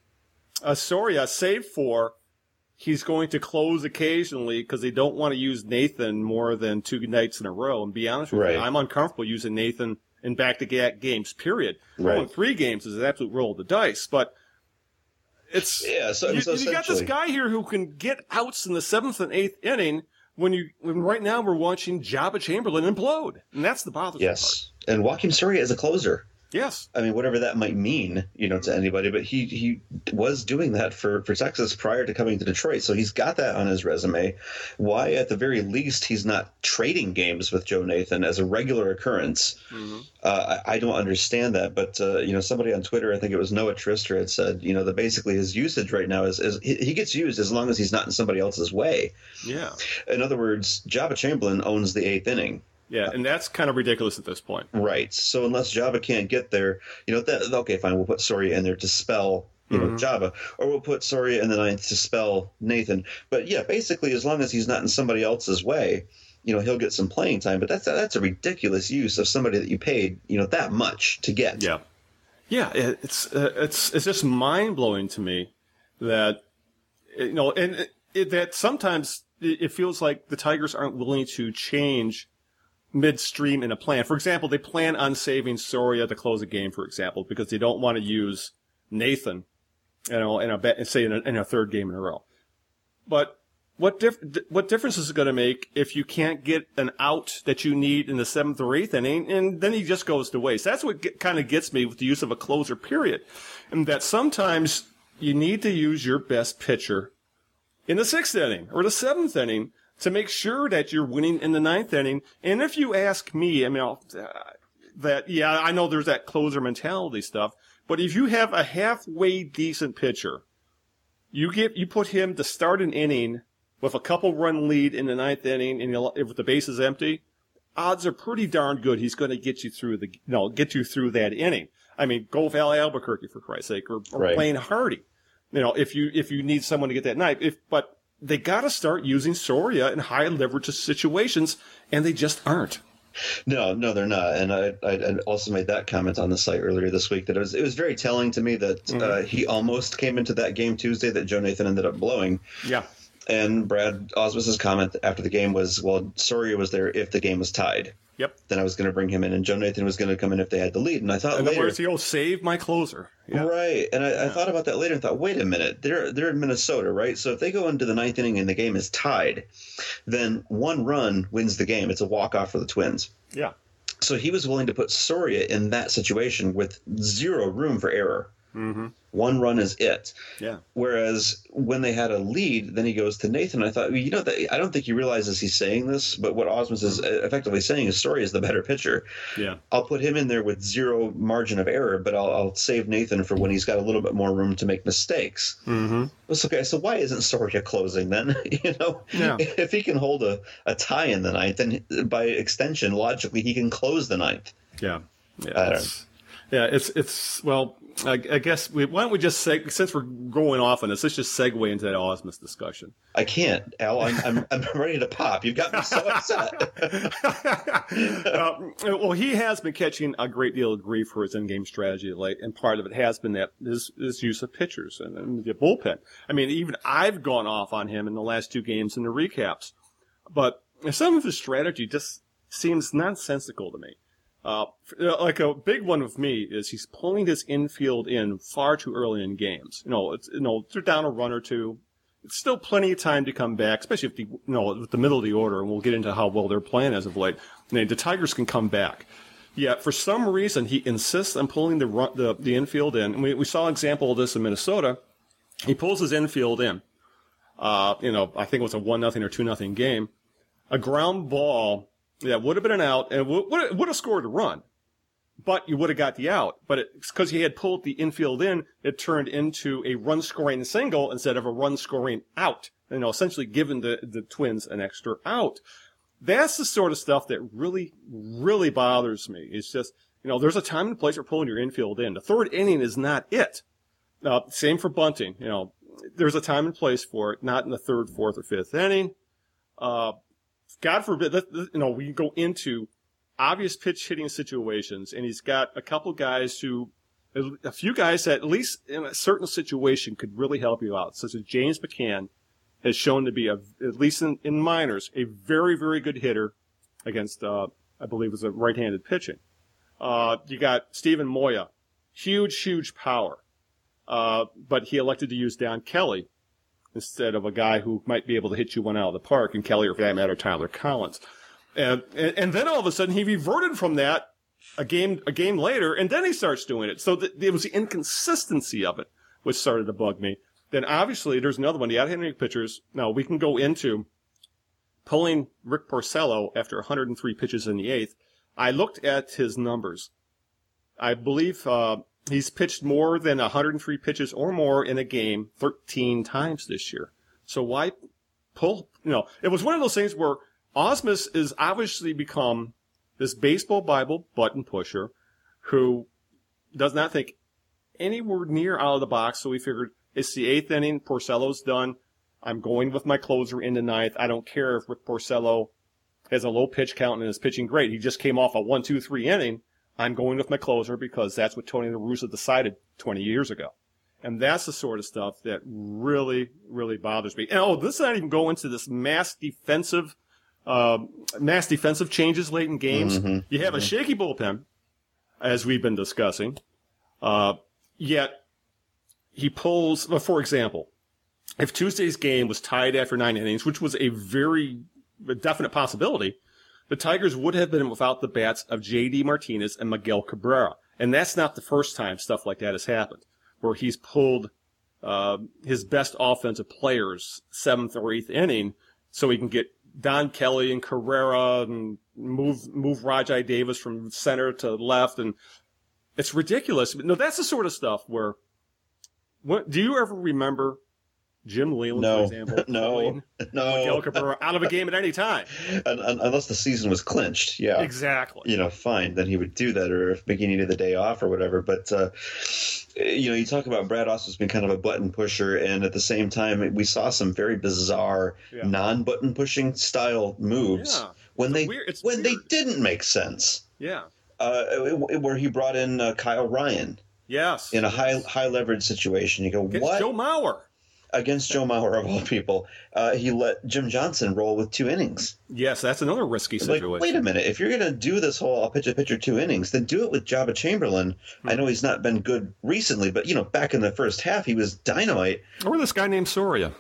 Speaker 2: uh, Soria, save for he's going to close occasionally because they don't want to use Nathan more than two nights in a row. And be honest with
Speaker 3: Right.
Speaker 2: you, I'm uncomfortable using Nathan in back-to-back games. Period.
Speaker 3: Right.
Speaker 2: Going three games is an absolute roll of the dice, but it's
Speaker 3: Yeah, so-
Speaker 2: you,
Speaker 3: so
Speaker 2: you got this guy here who can get outs in the seventh and eighth inning. When you when right now we're watching Joba Chamberlain implode, and that's the bothersome part.
Speaker 3: Yes, and Joakim Soria is a closer.
Speaker 2: Yes.
Speaker 3: I mean, whatever that might mean, you know, to anybody, but he he was doing that for for Texas prior to coming to Detroit, so he's got that on his resume. Why, at the very least, he's not trading games with Joe Nathan as a regular occurrence? Uh, I, I don't understand that, but uh, you know, somebody on Twitter, I think it was Noah Trister, had said, you know, that basically his usage right now is, is he, he gets used as long as he's not in somebody else's way.
Speaker 2: Yeah.
Speaker 3: In other words, Joba Chamberlain owns the eighth inning.
Speaker 2: Yeah, and that's kind of ridiculous at this point.
Speaker 3: Right. So unless Joba can't get there, you know, that, okay, fine, we'll put Soria in there to spell, you know, Joba, or we'll put Soria in the ninth to spell Nathan. But yeah, basically, as long as he's not in somebody else's way, you know, he'll get some playing time. But that's that's a ridiculous use of somebody that you paid, you know, that much to get.
Speaker 2: Yeah, yeah. It's uh, it's it's just mind blowing to me that you know, and it, it, that sometimes it feels like the Tigers aren't willing to change midstream in a plan. For example, they plan on saving Soria to close a game, for example, because they don't want to use Nathan, you know, in a say in a, in a third game in a row. But what diff- what difference is it going to make if you can't get an out that you need in the seventh or eighth inning, and then he just goes to waste? That's what get, kind of gets me with the use of a closer period, and that sometimes you need to use your best pitcher in the sixth inning or the seventh inning to make sure that you're winning in the ninth inning. And if you ask me, I mean, I'll, uh, that yeah, I know there's that closer mentality stuff, but if you have a halfway decent pitcher, you get you put him to start an inning with a couple run lead in the ninth inning, and you'll- if the base is empty, odds are pretty darn good he's going to get you through the you know get you through that inning. I mean, go Valley Alburquerque for Christ's sake, or, or
Speaker 3: Right.
Speaker 2: Hardy. You know, if you if you need someone to get that night, if but they got to start using Soria in high leverage situations, and they just aren't.
Speaker 3: No, no, they're not. And I, I, also made that comment on the site earlier this week that it was it was very telling to me that uh, he almost came into that game Tuesday that Joe Nathan ended up blowing.
Speaker 2: Yeah,
Speaker 3: And Brad Ausmus's comment after the game was, "Well, Soria was there if the game was tied.
Speaker 2: Yep.
Speaker 3: Then I was going to bring him in, and Joe Nathan was going to come in if they had the lead." And I thought
Speaker 2: other
Speaker 3: later,
Speaker 2: words, he'll save my closer. Yeah.
Speaker 3: right? And I, I thought about that later and thought, wait a minute, they're they're in Minnesota, right? So if they go into the ninth inning and the game is tied, then one run wins the game. It's a walk off for the Twins.
Speaker 2: Yeah.
Speaker 3: So he was willing to put Soria in that situation with zero room for error. Mm-hmm. One run is it.
Speaker 2: Yeah.
Speaker 3: Whereas when they had a lead, then he goes to Nathan. I thought, you know, that I don't think he realizes he's saying this, but what Ausmus is effectively saying is Soria is the better pitcher.
Speaker 2: Yeah.
Speaker 3: I'll put him in there with zero margin of error, but I'll, I'll save Nathan for when he's got a little bit more room to make mistakes. Mm-hmm. It's okay. So why isn't Soria closing then? you know,
Speaker 2: Yeah.
Speaker 3: if he can hold a, a tie in the ninth, then by extension, logically, he can close the ninth.
Speaker 2: Yeah. Yeah, it's, yeah, it's it's well. I, I guess we, why don't we just seg- since we're going off on this, let's just segue into that Ausmus discussion.
Speaker 3: I can't, Al. I'm, I'm, I'm ready to pop. You've got me so upset.
Speaker 2: uh, well, he has been catching a great deal of grief for his in-game strategy late, and part of it has been that his, his use of pitchers and, and the bullpen. I mean, even I've gone off on him in the last two games in the recaps, but some of his strategy just seems nonsensical to me. Uh, like a big one with me is he's pulling his infield in far too early in games. You know, it's, you know, they're down a run or two. It's still plenty of time to come back, especially if the, you know, with the middle of the order, and we'll get into how well they're playing as of late. And the Tigers can come back. Yet, for some reason, he insists on pulling the run, the, the infield in. And we, we saw an example of this in Minnesota. He pulls his infield in. Uh, you know, I think it was a one nothing or two nothing game. A ground ball that would have been an out and would, would, have scored a run, but you would have got the out. But because he had pulled the infield in, it turned into a run scoring single instead of a run scoring out. You know, essentially giving the, the Twins an extra out. That's the sort of stuff that really, really bothers me. It's just, you know, there's a time and place for pulling your infield in. The third inning is not it. Uh, same for bunting. You know, there's a time and place for it, not in the third, fourth, or fifth inning. Uh, God forbid, you know, we go into obvious pitch hitting situations, and he's got a couple guys who, a few guys that at least in a certain situation could really help you out, such as James McCann has shown to be a, at least in, in minors, a very, very good hitter against, uh, I believe was a right-handed pitching. Uh, you got Steven Moya, huge, huge power. Uh, but he elected to use Don Kelly instead of a guy who might be able to hit you one out of the park, and Kelly, or for that matter, Tyler Collins. And, and, and then all of a sudden he reverted from that a game, a game later, and then he starts doing it. So th- it was the inconsistency of it which started to bug me. Then obviously there's another one, the out-handing pitchers. Now we can go into pulling Rick Porcello after 103 pitches in the eighth. I looked at his numbers. I believe, uh, he's pitched more than 103 pitches or more in a game 13 times this year. So why pull, you know, it was one of those things where Ausmus is obviously become this baseball Bible button pusher who does not think anywhere near out of the box. So we figured it's the eighth inning. Porcello's done. I'm going with my closer in the ninth. I don't care if Rick Porcello has a low pitch count and is pitching great. He just came off a one, two, three inning. I'm going with my closer because that's what Tony La Russa decided 20 years ago. And that's the sort of stuff that really, really bothers me. And oh, this is not even go into this mass defensive, um, mass defensive changes late in games. You have a shaky bullpen, as we've been discussing. Uh, yet he pulls, well, for example, if Tuesday's game was tied after nine innings, which was a very definite possibility, the Tigers would have been without the bats of J.D. Martinez and Miguel Cabrera. And that's not the first time stuff like that has happened, where he's pulled uh, his best offensive players seventh or eighth inning so he can get Don Kelly and Carrera and move move Rajai Davis from center to left, and it's ridiculous. No, that's the sort of stuff where. What, do you ever remember Jim Leyland,
Speaker 3: No.
Speaker 2: for example,
Speaker 3: No. No.
Speaker 2: Miguel Cabrera out of a game at any time?
Speaker 3: Un- un- unless the season was clinched, yeah.
Speaker 2: Exactly.
Speaker 3: you know, fine, then he would do that, or if Miggy needed the day off or whatever. But uh, you know, you talk about Brad Ausmus's been kind of a button pusher, and at the same time, we saw some very bizarre
Speaker 2: Yeah.
Speaker 3: non-button pushing style moves
Speaker 2: Yeah.
Speaker 3: when
Speaker 2: It's
Speaker 3: they
Speaker 2: weird-
Speaker 3: when they didn't make sense.
Speaker 2: Yeah.
Speaker 3: Uh, where he brought in uh, Kyle Ryan
Speaker 2: Yes.
Speaker 3: in a high high leverage situation. You go,
Speaker 2: Against
Speaker 3: what
Speaker 2: Joe Mauer.
Speaker 3: Against Joe Mauer of all people? Uh, he let Jim Johnson roll with two innings.
Speaker 2: Yes, that's another risky
Speaker 3: Like,
Speaker 2: situation.
Speaker 3: wait a minute. If you're going to do this whole I'll pitch a pitcher two innings, then do it with Joba Chamberlain.
Speaker 2: Hmm.
Speaker 3: I know he's not been good recently, but you know, back in the first half, he was dynamite,
Speaker 2: Or this guy named Soria.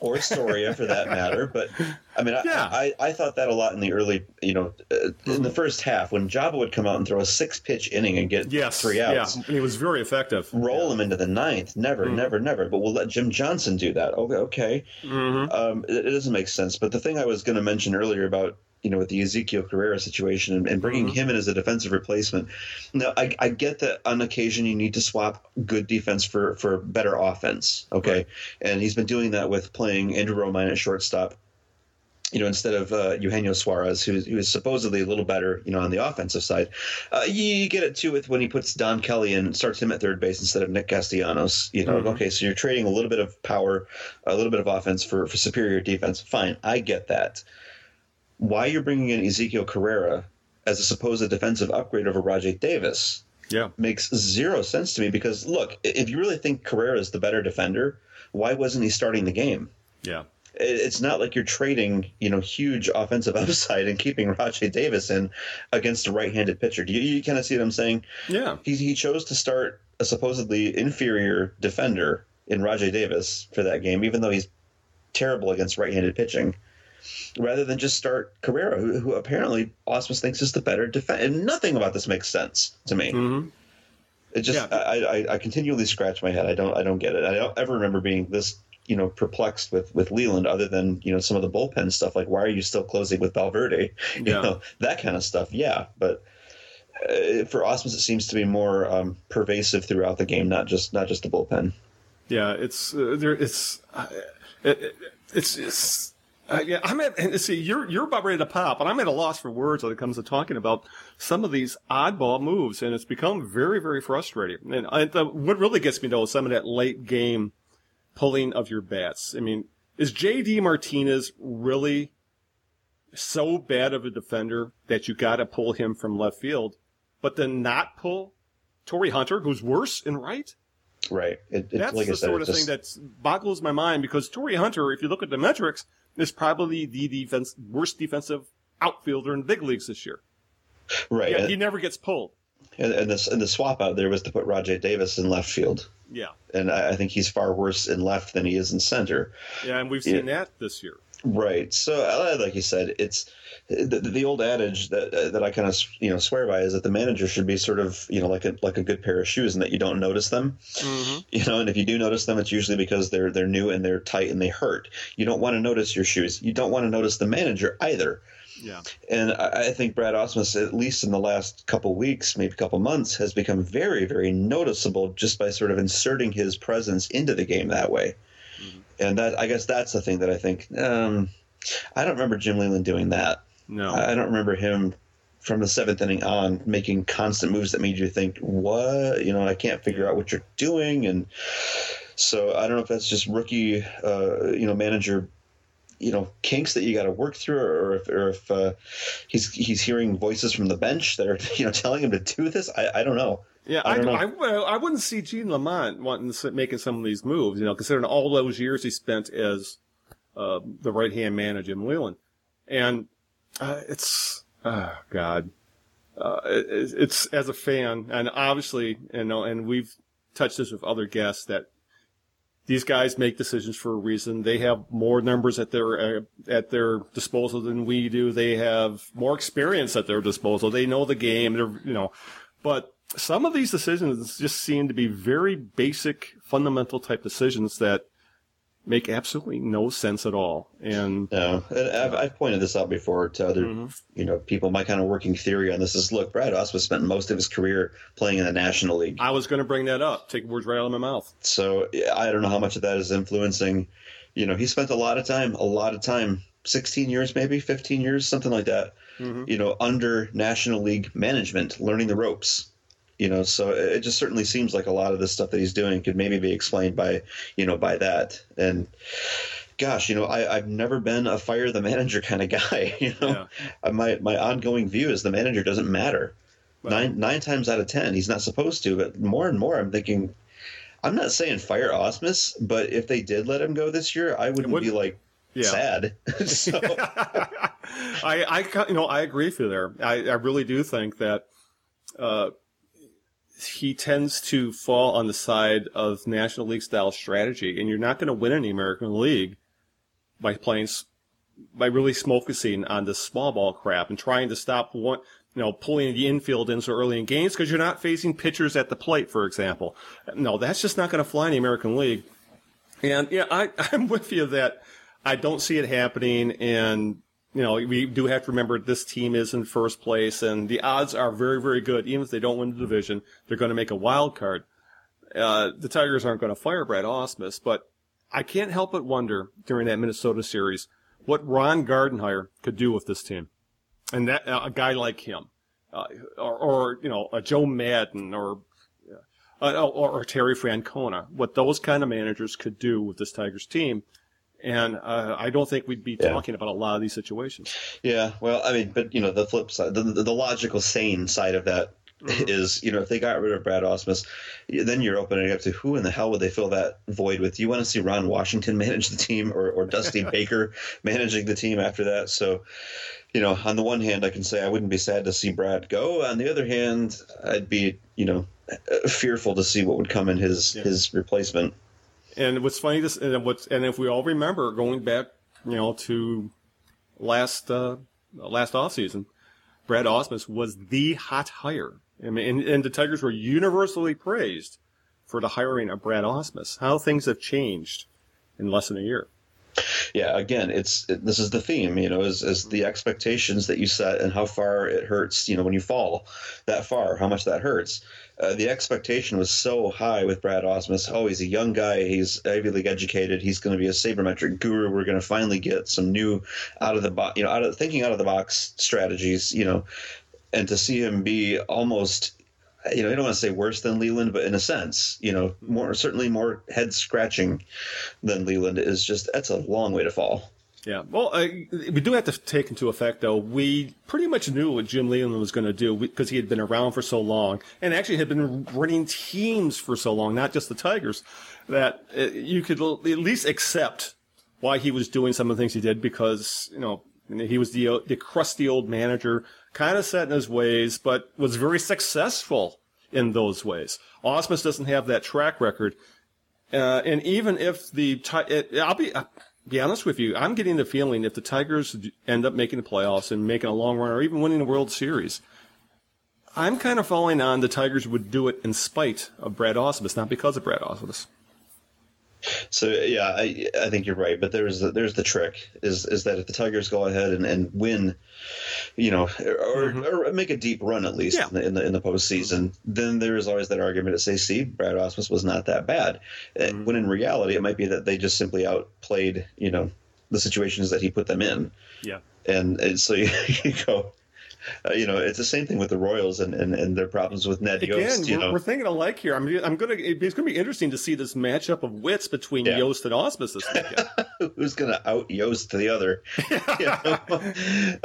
Speaker 3: Or Soria for that matter. But I mean, I,
Speaker 2: Yeah.
Speaker 3: I, I thought that a lot in the early, you know, uh, in the first half when Joba would come out and throw a six pitch inning and get
Speaker 2: Yes.
Speaker 3: three outs.
Speaker 2: Yeah. And he was very effective.
Speaker 3: Roll him into the ninth. Never,
Speaker 2: Mm-hmm.
Speaker 3: never, never. But we'll let Jim Johnson do that. Okay, okay.
Speaker 2: Mm-hmm.
Speaker 3: Um, it, it doesn't make sense. But the thing I was going to mention earlier about you know with the Ezekiel Carrera situation and, and bringing
Speaker 2: Mm-hmm.
Speaker 3: him in as a defensive replacement. Now I, I get that on occasion you need to swap good defense for for better offense. Okay, and he's been doing that with playing Andrew Romine at shortstop. you know, instead of uh, Eugenio Suarez, who, who is supposedly a little better, you know, on the offensive side. Uh, you get it too with when he puts Don Kelly and starts him at third base instead of Nick Castellanos. You know,
Speaker 2: Mm-hmm.
Speaker 3: okay, so you're trading a little bit of power, a little bit of offense for, for superior defense. Fine, I get that. Why you're bringing in Ezekiel Carrera as a supposed defensive upgrade over Rajai Davis
Speaker 2: Yeah.
Speaker 3: makes zero sense to me because look, if you really think Carrera is the better defender, why wasn't he starting the game?
Speaker 2: Yeah.
Speaker 3: it's not like you're trading, you know, huge offensive upside and keeping Rajai Davis in against a right-handed pitcher. Do you, you kind of see what I'm saying?
Speaker 2: Yeah.
Speaker 3: He, he chose to start a supposedly inferior defender in Rajai Davis for that game, even though he's terrible against right-handed pitching, rather than just start Carrera, who, who apparently Ausmus thinks is the better defense. And nothing about this makes sense to me.
Speaker 2: Mhm.
Speaker 3: It just
Speaker 2: Yeah.
Speaker 3: I, I I continually scratch my head. I don't I don't get it. I don't ever remember being this you know perplexed with with Leyland, other than you know some of the bullpen stuff. Like why are you still closing with Valverde? You
Speaker 2: Yeah.
Speaker 3: know that kind of stuff. Yeah, but uh, for Ausmus, it seems to be more um, pervasive throughout the game, not just not just the bullpen.
Speaker 2: Yeah, it's uh, there. It's uh, it, it, it's it's. Uh, yeah, I'm at. And see, you're you're about ready to pop, and I'm at a loss for words when it comes to talking about some of these oddball moves, and it's become very, very frustrating. And I, the, what really gets me though is some of that late game pulling of your bats. I mean, is JD Martinez really so bad of a defender that you got to pull him from left field, but then not pull Torii Hunter, who's worse in right?
Speaker 3: Right. It, it,
Speaker 2: That's
Speaker 3: like
Speaker 2: the
Speaker 3: said,
Speaker 2: sort of
Speaker 3: just-
Speaker 2: thing that boggles my mind because Torii Hunter, if you look at the metrics, is probably the defense worst defensive outfielder in the big leagues this year.
Speaker 3: right.
Speaker 2: Yeah, he never gets pulled.
Speaker 3: and, and this and the swap out there was to put Rajai Davis in left field,
Speaker 2: Yeah,
Speaker 3: and I, I think he's far worse in left than he is in center.
Speaker 2: yeah, and we've
Speaker 3: Yeah.
Speaker 2: seen that this year.
Speaker 3: Right. So, uh, like you said, it's the, the old adage that uh, that I kind of you know swear by is that the manager should be sort of you know like a like a good pair of shoes, and that you don't notice them. You know, and if you do notice them, it's usually because they're they're new and they're tight and they hurt. You don't want to notice your shoes. You don't want to notice the manager either.
Speaker 2: Yeah,
Speaker 3: And I, I think Brad Ausmus, at least in the last couple weeks, maybe a couple months, has become very, very noticeable just by sort of inserting his presence into the game that way. And that I guess that's the thing that I think. Um, I don't remember Jim Leyland doing that.
Speaker 2: no,
Speaker 3: I don't remember him from the seventh inning on making constant moves that made you think, "What? You know, I can't figure out what you're doing." And so I don't know if that's just rookie, uh, you know, manager, you know, kinks that you got to work through, or if, or if uh, he's he's hearing voices from the bench that are you know telling him to do this. I, I don't know.
Speaker 2: Yeah.
Speaker 3: I
Speaker 2: I, I, I wouldn't see Gene Lamont wanting to, making some of these moves. You know, considering all those years he spent as uh, the right hand man of Jim Leyland, and uh, it's oh god, uh, it, it's as a fan, and obviously, you know, and we've touched this with other guests that these guys make decisions for a reason. They have more numbers at their uh, at their disposal than we do. They have more experience at their disposal. They know the game. They're you know, but some of these decisions just seem to be very basic, fundamental type decisions that make absolutely no sense at all. And
Speaker 3: No, and I've, I've pointed this out before to other, mm-hmm. you know, people. My kind of working theory on this is: look, Brad Ausmus spent most of his career playing in the National League.
Speaker 2: I was going to bring that up. Take words right out of my mouth.
Speaker 3: So I don't know how much of that is influencing. You know, he spent a lot of time, a lot of time, 16 years, maybe 15 years, something like that. Mm-hmm. You know, under National League management, learning the ropes. You know, so it just certainly seems like a lot of the stuff that he's doing could maybe be explained by, you know, by that. And gosh, you know, I, I've never been a fire the manager kind of guy. You know, Uh, my my ongoing view is the manager doesn't matter. Nine nine times out of ten, he's not supposed to. But more and more, I'm thinking, I'm not saying fire Ausmus, but if they did let him go this year, I wouldn't
Speaker 2: would-
Speaker 3: be like
Speaker 2: Yeah.
Speaker 3: sad. so,
Speaker 2: I, I, you know, I agree with you there. I, I really do think that, uh, he tends to fall on the side of National League style strategy, and you're not going to win in the American League by playing, by really focusing on this small ball crap and trying to stop one, you know, pulling the infield in so early in games because you're not facing pitchers at the plate, for example. No, that's just not going to fly in the American League. And yeah, I, I'm with you that I don't see it happening. And, you know, we do have to remember this team is in first place and the odds are very, very good. Even if they don't win the division, they're going to make a wild card. Uh, the Tigers aren't going to fire Brad Ausmus, but I can't help but wonder during that Minnesota series what Ron Gardenhire could do with this team, and that uh, a guy like him, uh, or, or you know a Joe Maddon, or, uh, or or Terry Francona, what those kind of managers could do with this Tigers team. And uh, I don't think we'd be
Speaker 3: Yeah.
Speaker 2: talking about a lot of these situations.
Speaker 3: Yeah, well, I mean, but you know, the flip side, the, the, the logical, sane side of that is, you know, if they got rid of Brad Ausmus, then you're opening up to who in the hell would they fill that void with? Do you want to see Ron Washington manage the team or, or Dusty Baker managing the team after that? So, you know, on the one hand, I can say I wouldn't be sad to see Brad go. On the other hand, I'd be, you know, fearful to see what would come in his his replacement.
Speaker 2: And what's funny this and what's and if we all remember going back, you know, to last uh, last off season, Brad Ausmus was the hot hire. I mean, and, and the Tigers were universally praised for the hiring of Brad Ausmus. How things have changed in less than a year.
Speaker 3: Yeah again it's it, this is the theme you know is, is the expectations that you set and how far it hurts you know when you fall that far how much that hurts. Uh, the expectation was so high with brad ausmus. Oh he's a young guy. He's ivy league educated. He's going to be a sabermetric guru. We're going to finally get some new out of the box you know out of thinking out of the box strategies you know and to see him be almost you know, I don't want to say worse than Leyland, but in a sense, you know, more certainly more head scratching than Leyland is just that's a long way to fall.
Speaker 2: Yeah. Well, uh, we do have to take into effect, though, we pretty much knew what Jim Leyland was going to do because he had been around for so long and actually had been running teams for so long, not just the Tigers, that uh, you could l- at least accept why he was doing some of the things he did because, you know, he was the, the crusty old manager, kind of set in his ways, but was very successful in those ways. Ausmus doesn't have that track record. Uh, and even if the, it, I'll be, be honest with you, I'm getting the feeling if the Tigers end up making the playoffs and making a long run or even winning the World Series, I'm kind of falling on the Tigers would do it in spite of Brad Ausmus, not because of Brad Ausmus.
Speaker 3: So yeah, I, I think you're right, but there's the, there's the trick is is that if the Tigers go ahead and, and win, you know, or, or make a deep run at least
Speaker 2: Yeah.
Speaker 3: in, the, in the in the postseason, then there is always that argument to say, see, Brad Ausmus was not that bad, Uh, when in reality it might be that they just simply outplayed, you know, the situations that he put them in,
Speaker 2: Yeah.
Speaker 3: and, and so you, you go. Uh, you know, it's the same thing with the Royals and, and, and their problems with Ned
Speaker 2: Again,
Speaker 3: Yost. You
Speaker 2: we're,
Speaker 3: know,
Speaker 2: we're thinking alike here. I'm, I'm gonna. It's gonna be interesting to see this matchup of wits between
Speaker 3: Yeah.
Speaker 2: Yost and Ausmus this weekend.
Speaker 3: who's going to out Yost to the other. You know?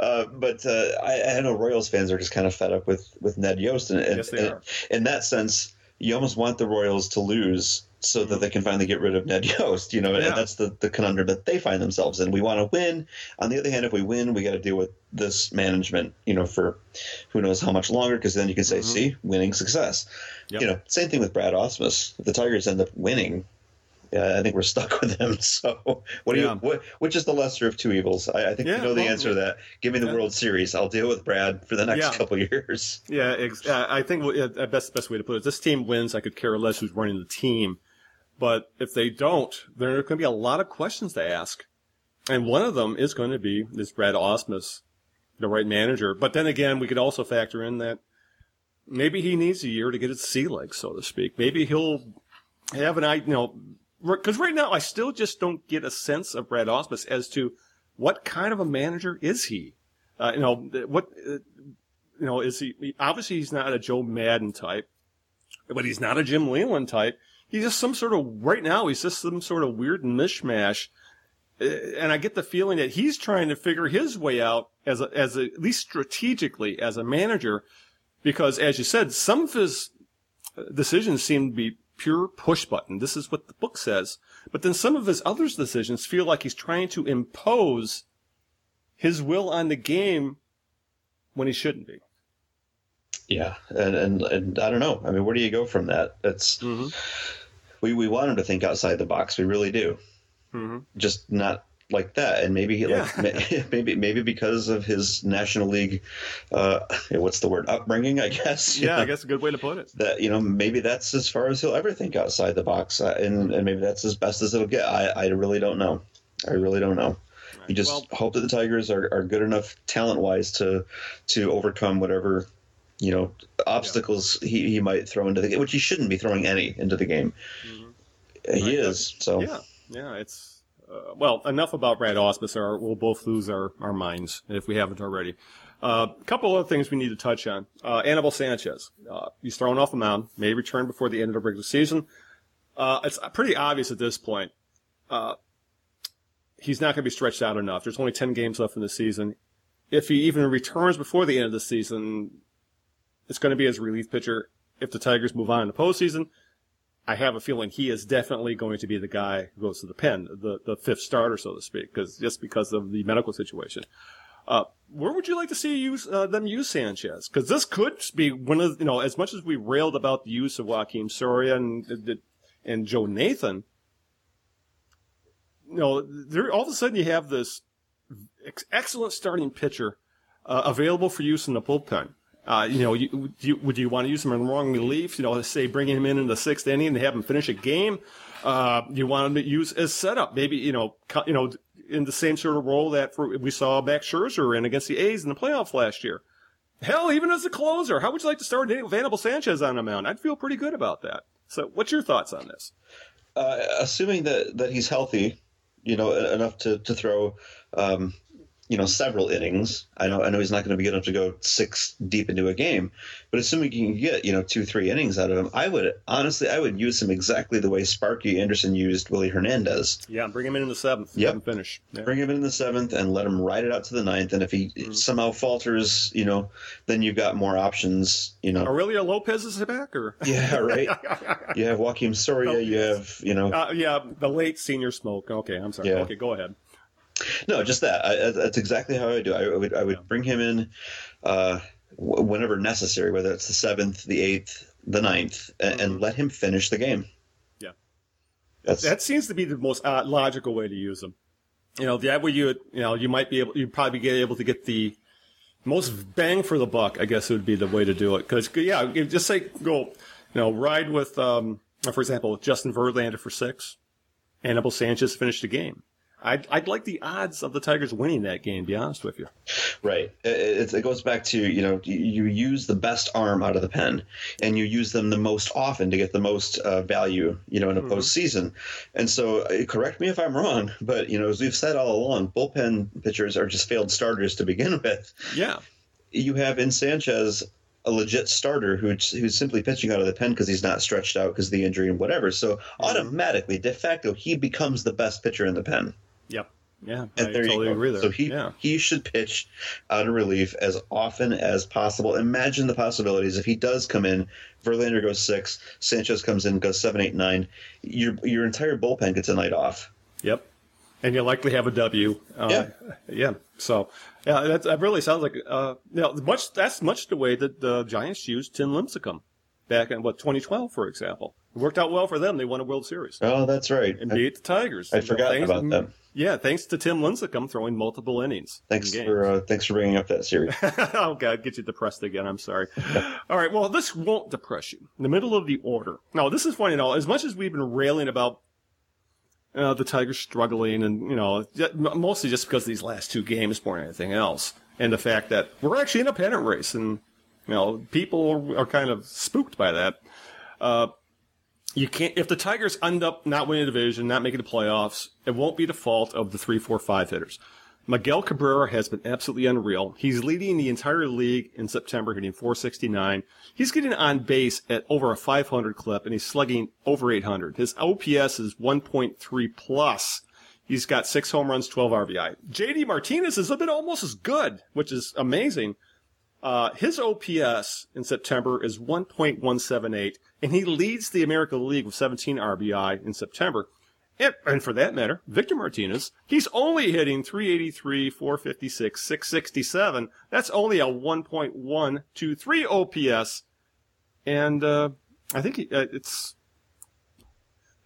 Speaker 3: uh, but uh, I, I know Royals fans are just kind of fed up with, with Ned Yost. And, and,
Speaker 2: Yes, they
Speaker 3: and
Speaker 2: are.
Speaker 3: in that sense, you almost want the Royals to lose so that they can finally get rid of Ned Yost. You know,
Speaker 2: Yeah.
Speaker 3: and that's the, the conundrum that they find themselves in. We want to win. On the other hand, if we win, we got to deal with this management, you know, for who knows how much longer, because then you can say, see, winning success.
Speaker 2: Yep.
Speaker 3: You know, same thing with Brad Ausmus. If the Tigers end up winning, yeah, I think we're stuck with him. So, what do
Speaker 2: Yeah.
Speaker 3: you? What, which is the lesser of two evils? I, I think
Speaker 2: Yeah,
Speaker 3: you know the
Speaker 2: well,
Speaker 3: answer to that. Give me the
Speaker 2: yeah.
Speaker 3: World Series. I'll deal with Brad for the next
Speaker 2: Yeah.
Speaker 3: couple years.
Speaker 2: Yeah, ex- I think uh, best best way to put it. This team wins. I could care less who's running the team, but if they don't, there are going to be a lot of questions to ask, and one of them is going to be: Is Brad Ausmus the right manager? But then again, we could also factor in that maybe he needs a year to get his sea legs, so to speak. Maybe he'll have an idea, you know, because right now I still just don't get a sense of Brad Ausmus as to what kind of a manager is he. Uh, you know, what uh, you know, is he, obviously he's not a Joe Maddon type, but he's not a Jim Leyland type. He's just some sort of, right now, he's just some sort of weird mishmash. Uh, And I get the feeling that he's trying to figure his way out as a, as a, at least strategically as a manager, because as you said, some of his uh, decisions seem to be pure push button. This is what the book says. But then some of his other decisions feel like he's trying to impose his will on the game when he shouldn't be.
Speaker 3: Yeah, and, and and I don't know. I mean, where do you go from that? It's we we want him to think outside the box. We really do. Just not like that. And maybe he like maybe maybe because of his National League, uh, what's the word? Upbringing, I guess.
Speaker 2: Yeah, I guess a good way to put it.
Speaker 3: that you know maybe that's as far as he'll ever think outside the box, uh, and and maybe that's as best as it'll get. I I really don't know. I really don't know. You just
Speaker 2: Well-
Speaker 3: hope that the Tigers are, are good enough talent wise to to overcome whatever you know obstacles he, he might throw into the game, which he shouldn't be throwing any into the game. He
Speaker 2: Right,
Speaker 3: is so.
Speaker 2: Yeah, yeah, it's uh, well, enough about Brad Ausmus, or we'll both lose our, our minds if we haven't already. A uh, couple other things we need to touch on. Uh, Anibal Sanchez, uh, he's thrown off the mound, may return before the end of the regular season. Uh, it's pretty obvious at this point. Uh, he's not going to be stretched out enough. There's only 10 games left in the season. If he even returns before the end of the season, it's going to be his relief pitcher. If the Tigers move on in the postseason, I have a feeling he is definitely going to be the guy who goes to the pen, the, the fifth starter, so to speak, because just because of the medical situation. Uh, where would you like to see use, uh, them use Sanchez? Because this could be one of you know as much as we railed about the use of Joakim Soria and and Joe Nathan. You know, there all of a sudden you have this excellent starting pitcher uh, available for use in the bullpen. Uh, you know, you, you, would you want to use him in wrong relief? You know, say bringing him in in the sixth inning and have him finish a game. Uh, you want him to use as setup, maybe you know, you know, in the same sort of role that for, we saw Max Scherzer in against the A's in the playoffs last year. Hell, even as a closer, how would you like to start with Anibal Sanchez on the mound? I'd feel pretty good about that. So, what's your thoughts on this?
Speaker 3: Uh, assuming that that he's healthy, you know, enough to to throw um, you know several innings. I know I know he's not going to be good enough to go six deep into a game, but assuming you can get you know two three innings out of him, I would honestly I would use him exactly the way Sparky Anderson used Willie Hernandez.
Speaker 2: Yeah, bring him in in the seventh.
Speaker 3: Yeah,
Speaker 2: finish.
Speaker 3: Yeah. Bring him in, in the seventh and let him ride it out to the ninth. And if he mm-hmm. somehow falters, you know, then you've got more options. You know,
Speaker 2: Aurelio Lopez is back, or
Speaker 3: yeah, right. you have Joakim Soria. Oh, you have you know,
Speaker 2: uh, yeah, the late Señor Smoke. Okay, I'm sorry. Yeah. Okay, go ahead.
Speaker 3: No, just that. I, that's exactly how I do. I would I would bring him in uh, whenever necessary, whether it's the seventh, the eighth, the ninth, and, mm-hmm. and let him finish the game.
Speaker 2: Yeah, that's, that seems to be the most uh, logical way to use them. You know, that way you you know you might be able you probably be able to get the most bang for the buck. I guess would be the way to do it. Because yeah, just say go, you know, ride with um, for example, Justin Verlander for six, Anibal Sanchez finished the game. I'd, I'd like the odds of the Tigers winning that game. Be honest with you.
Speaker 3: Right. It, it, goes back to you know you use the best arm out of the pen, and you use them the most often to get the most uh, value. You know in a mm-hmm. postseason, and so uh, correct me if I'm wrong, but you know as we've said all along, bullpen pitchers are just failed starters to begin with.
Speaker 2: Yeah.
Speaker 3: You have in Sanchez a legit starter who's who's simply pitching out of the pen because he's not stretched out because of the injury and whatever. So mm-hmm. automatically, de facto, he becomes the best pitcher in the pen.
Speaker 2: Yep. Yeah,
Speaker 3: and I there totally you go. So he yeah. he should pitch out of relief as often as possible. Imagine the possibilities if he does come in. Verlander goes six, Sanchez comes in, goes seven, eight, nine. Your your entire bullpen gets a night off.
Speaker 2: Yep, and you likely have a W. Uh, yeah, yeah. So yeah, that, that really sounds like uh, you know much. That's much the way that the Giants used Tim Lincecum back in what 2012, for example. It worked out well for them. They won a World Series.
Speaker 3: Oh, that's right.
Speaker 2: And beat the Tigers.
Speaker 3: I forgot about them.
Speaker 2: Yeah, thanks to Tim Lincecum throwing multiple innings.
Speaker 3: Thanks for uh, thanks for bringing up that series.
Speaker 2: oh God, get you depressed again. I'm sorry. All right, well, this won't depress you. In the middle of the order. Now, this is funny. You know, as much as we've been railing about uh, the Tigers struggling, and you know, mostly just because of these last two games more than anything else, and the fact that we're actually in a pennant race, and you know, people are kind of spooked by that. Uh, you can't if the Tigers end up not winning the division, not making the playoffs, it won't be the fault of the three, four, five hitters. Miguel Cabrera has been absolutely unreal. He's leading the entire league in September, hitting 469. He's getting on base at over a 500 clip, and he's slugging over 800. His OPS is 1.3 plus. He's got six home runs, 12 RBI. JD Martinez is a bit almost as good, which is amazing. Uh, his OPS in September is 1.178, and he leads the American League with 17 RBI in September. And, and, for that matter, Victor Martinez, he's only hitting 383, 456, 667. That's only a 1.123 OPS. And, uh, I think uh, it's,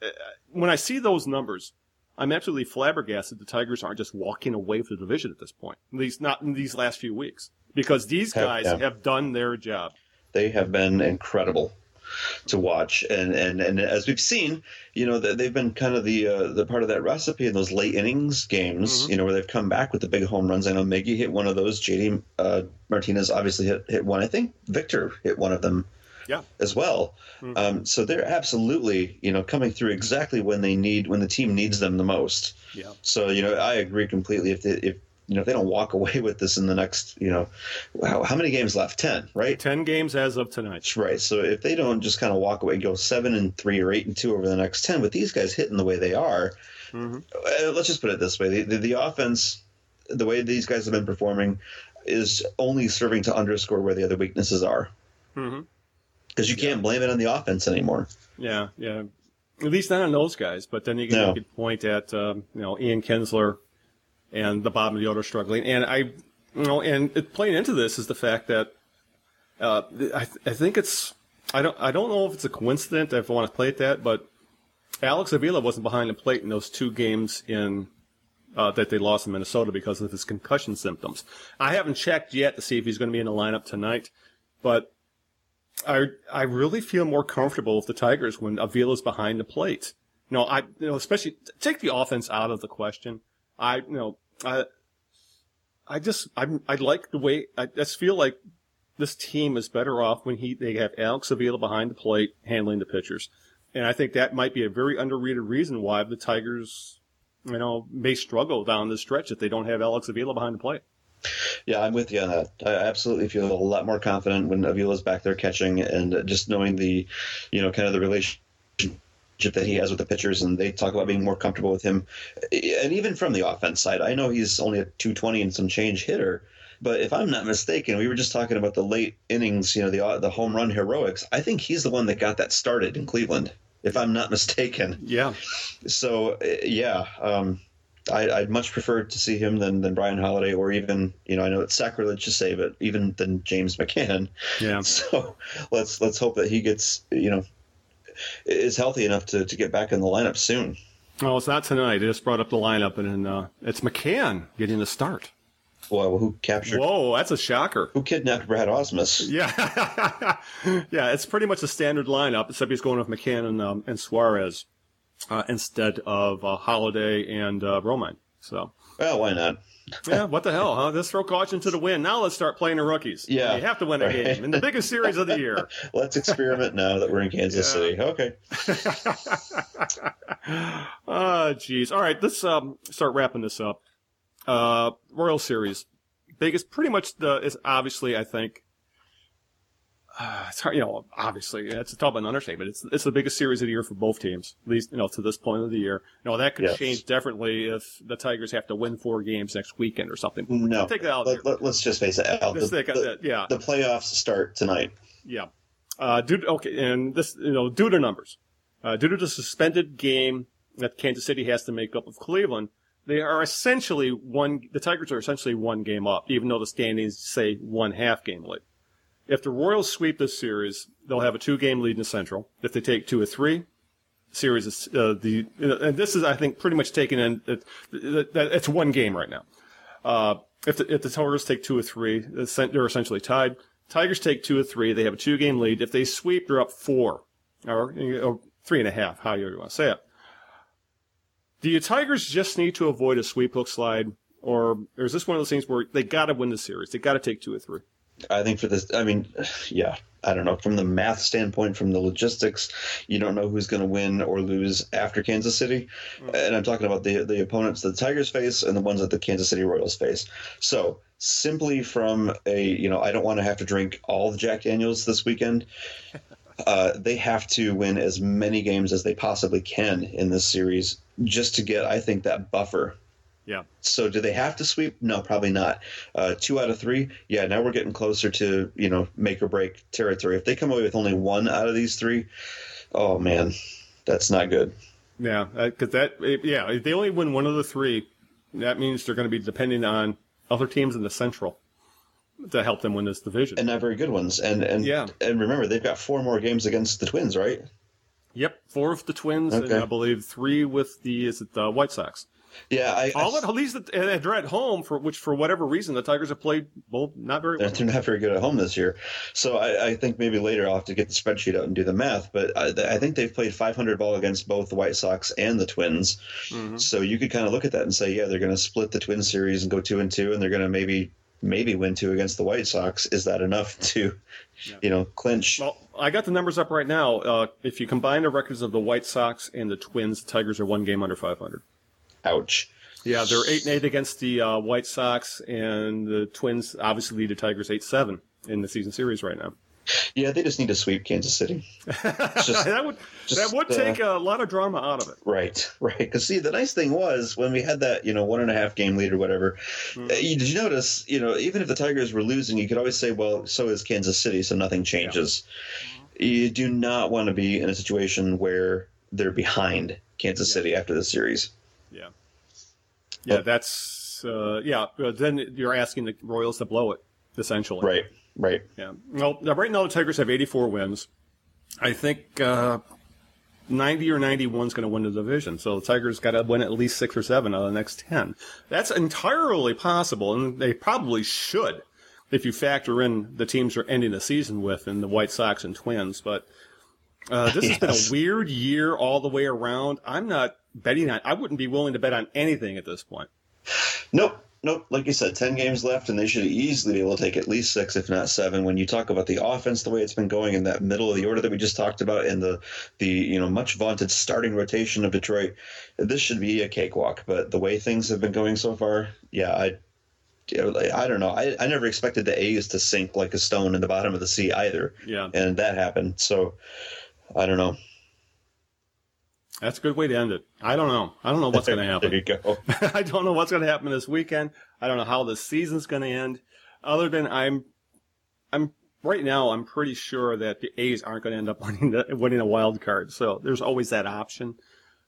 Speaker 2: uh, when I see those numbers, I'm absolutely flabbergasted the Tigers aren't just walking away from the division at this point. At least not in these last few weeks because these guys have, yeah. have done their job.
Speaker 3: They have been incredible to watch, and and and as we've seen, you know, they've been kind of the uh, the part of that recipe in those late innings games, mm-hmm. you know, where they've come back with the big home runs. I know Miggy hit one of those. JD uh, Martinez obviously hit hit one. I think Victor hit one of them
Speaker 2: Yeah.
Speaker 3: as well. Um, so they're absolutely, you know, coming through exactly when they need when the team needs them the most.
Speaker 2: Yeah.
Speaker 3: So you know, I agree completely. If they, if you know if they don't walk away with this in the next, you know, how, how many games left? Ten, right?
Speaker 2: Ten games as of tonight.
Speaker 3: Right. So if they don't just kind of walk away go seven and three or eight and two over the next ten, with these guys hitting the way they are, uh, let's just put it this way: the, the, the offense, the way these guys have been performing, is only serving to underscore where the other weaknesses are. Because you can't blame it on the offense anymore.
Speaker 2: Yeah, yeah. At least not on those guys. But then you can,
Speaker 3: No.
Speaker 2: point at um, you know Ian Kinsler and the bottom of the order struggling. And I, you know, and it, playing into this is the fact that uh, I, th- I think it's I don't I don't know if it's a coincidence if I want to play it that, but Alex Avila wasn't behind the plate in those two games in uh, that they lost in Minnesota because of his concussion symptoms. I haven't checked yet to see if he's going to be in the lineup tonight, but I I really feel more comfortable with the Tigers when Avila's behind the plate. You No, I you know especially take the offense out of the question. I you know I I just I I like the way I just feel like this team is better off when he they have Alex Avila behind the plate handling the pitchers, and I think that might be a very underrated reason why the Tigers you know may struggle down the stretch if they don't have Alex Avila behind the plate.
Speaker 3: Yeah, I'm with you on that. I absolutely feel a lot more confident when Avila's back there catching and just knowing the, you know, kind of the relationship that he has with the pitchers, and they talk about being more comfortable with him. And even from the offense side, I know he's only a 220 and some change hitter, but if I'm not mistaken, we were just talking about the late innings, you know, the the home run heroics. I think he's the one that got that started in Cleveland, if I'm not mistaken.
Speaker 2: Yeah,
Speaker 3: So yeah, um, I, I'd much prefer to see him than, than Bryan Holaday, or even you know I know it's sacrilege to say, but even than James McCann.
Speaker 2: yeah.
Speaker 3: So let's let's hope that he gets you know is healthy enough to, to get back in the lineup soon.
Speaker 2: Well, it's not tonight. I just brought up the lineup, and uh, it's McCann getting the start.
Speaker 3: Well, who captured?
Speaker 2: Whoa, that's a shocker.
Speaker 3: Who kidnapped Brad Ausmus?
Speaker 2: Yeah, yeah, it's pretty much a standard lineup, except he's going with McCann and, um, and Suarez uh, instead of uh, Holaday and uh, Romine. So,
Speaker 3: Well, why not?
Speaker 2: yeah, what the hell, huh? Let's throw caution to the wind. Now let's start playing the rookies.
Speaker 3: Yeah.
Speaker 2: you have to win a
Speaker 3: Right.
Speaker 2: game in the biggest series of the year.
Speaker 3: Let's experiment now that we're in Kansas
Speaker 2: Yeah.
Speaker 3: City. Okay.
Speaker 2: Ah, jeez. All right, let's um, start wrapping this up. Uh, Royal Series, biggest, pretty much the is obviously I think. Uh, it's hard, you know, obviously it's a tough an understatement. It's it's the biggest series of the year for both teams, at least you know to this point of the year. You know that could
Speaker 3: Yes.
Speaker 2: change differently if the Tigers have to win four games next weekend or something.
Speaker 3: No.
Speaker 2: take that out.
Speaker 3: Let, us just face it, Al. The, the-
Speaker 2: yeah,
Speaker 3: the playoffs start tonight.
Speaker 2: yeah. Uh, due to, okay, and this, you know, due to numbers, uh, due to the suspended game that Kansas City has to make up of Cleveland, they are essentially one, the Tigers are essentially one game up, even though the standings say one half game lead. If the Royals sweep this series, they'll have a two game lead in the Central. If they take two or three, series is, uh, the, and this is, I think, pretty much taken in, it, it, it's one game right now. Uh, if the, if the Tigers take two or three, they're essentially tied. Tigers take two or three. They have a two game lead. If they sweep, they're up four or, or three and a half, however you want to say it. Do you Tigers just need to avoid a sweep hook slide? Or, or is this one of those things where they got to win the series? They got to take two or three.
Speaker 3: I think for this, I mean, yeah, I don't know. From the math standpoint, from the logistics, you don't know who's going to win or lose after Kansas City. And I'm talking about the the opponents the Tigers face and the ones that the Kansas City Royals face. So simply from a, you know, I don't want to have to drink all the Jack Daniels this weekend. Uh, they have to win as many games as they possibly can in this series just to get, I think, that buffer
Speaker 2: Yeah.
Speaker 3: so do they have to sweep? No, probably not. Uh, two out of three, yeah. Now we're getting closer to you know make or break territory. If they come away with only one out of these three, oh man, that's not good.
Speaker 2: Yeah. Because that, yeah, if they only win one of the three, that means they're going to be depending on other teams in the Central to help them win this division.
Speaker 3: And not very good ones. And and
Speaker 2: Yeah.
Speaker 3: and remember they've got four more games against the Twins, right?
Speaker 2: Yep, four with the Twins, and I believe three with the is it the White Sox.
Speaker 3: Yeah, I,
Speaker 2: All
Speaker 3: I
Speaker 2: at, at least they're at home for which for whatever reason the Tigers have played both not very
Speaker 3: they're
Speaker 2: well.
Speaker 3: they're not very good at home this year. So I, I think maybe later I'll have to get the spreadsheet out and do the math. But I, I think they've played 500 ball against both the White Sox and the Twins. So you could kind of look at that and say, yeah, they're going to split the Twin series and go two and two, and they're going to maybe maybe win two against the White Sox. Is that enough to, you know, clinch?
Speaker 2: Well, I got the numbers up right now. Uh, if you combine the records of the White Sox and the Twins, the Tigers are one game under 500.
Speaker 3: Ouch.
Speaker 2: Yeah, they're eight and eight against the uh, White Sox, and the Twins obviously lead the Tigers eight seven in the season series right now.
Speaker 3: Yeah, they just need to sweep Kansas City. Just-
Speaker 2: that would
Speaker 3: just,
Speaker 2: that would
Speaker 3: uh,
Speaker 2: take a lot of drama out of it.
Speaker 3: Right, right. Because see, the nice thing was when we had that, you know, one and a half game lead or whatever.
Speaker 2: Hmm.
Speaker 3: uh, you, did you notice, you know, even if the Tigers were losing, you could always say, "Well, so is Kansas City, so nothing changes." You do not want to be in a situation where they're behind Kansas City after the series.
Speaker 2: Yeah, yeah,
Speaker 3: Oh.
Speaker 2: that's uh, yeah. But then you're asking the Royals to blow it essentially.
Speaker 3: Right, right.
Speaker 2: Yeah. Well, right now the Tigers have 84 wins. I think uh, 90 or 91 is going to win the division. So the Tigers got to win at least six or seven out of the next 10. That's entirely possible, and they probably should if you factor in the teams they're ending the season with and the White Sox and Twins. But uh, this has been a weird year all the way around. I'm not betting on. I wouldn't be willing to bet on anything at this point.
Speaker 3: Nope. Nope. Like you said, 10 games left, and they should easily be able to take at least six, if not seven. When you talk about the offense, the way it's been going in that middle of the order that we just talked about, and the, the you know, much vaunted starting rotation of Detroit, this should be a cakewalk. But the way things have been going so far, yeah, I. you know, like, I don't know. I, I never expected the A's to sink like a stone in the bottom of the sea either.
Speaker 2: Yeah.
Speaker 3: And that happened. So, I don't know.
Speaker 2: That's a good way to end it. I don't know. I don't know what's going to happen.
Speaker 3: There you go.
Speaker 2: I don't know what's going to happen this weekend. I don't know how the season's going to end. Other than I'm, I'm right now. I'm pretty sure that the A's aren't going to end up winning the, winning a wild card. So there's always that option.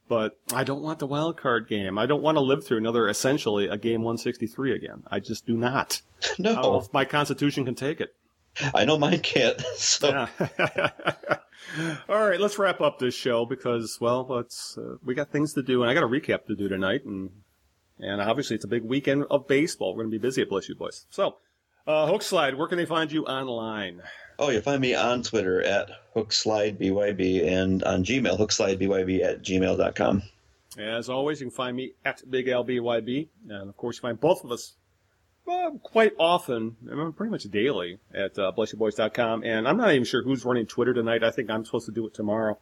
Speaker 2: But I don't want the wild card game. I don't want to live through another essentially a game 163 again. I just do not. I don't know
Speaker 3: No,
Speaker 2: if my constitution can take it.
Speaker 3: I know mine can't. So,
Speaker 2: Yeah. All right, let's wrap up this show because, well, let's uh, we got things to do, and I got a recap to do tonight, and and obviously it's a big weekend of baseball. We're going to be busy at Bless You Boys. So, uh, Hook Slide, where can they find you online?
Speaker 3: Oh, you find me on Twitter at HookslideBYB and on Gmail, HookslideBYB at gmail.com.
Speaker 2: As always, you can find me at Big LBYB, and of course, you find both of us uh, quite often, I mean, pretty much daily, at uh, blessyouboys.com. And I'm not even sure who's running Twitter tonight. I think I'm supposed to do it tomorrow.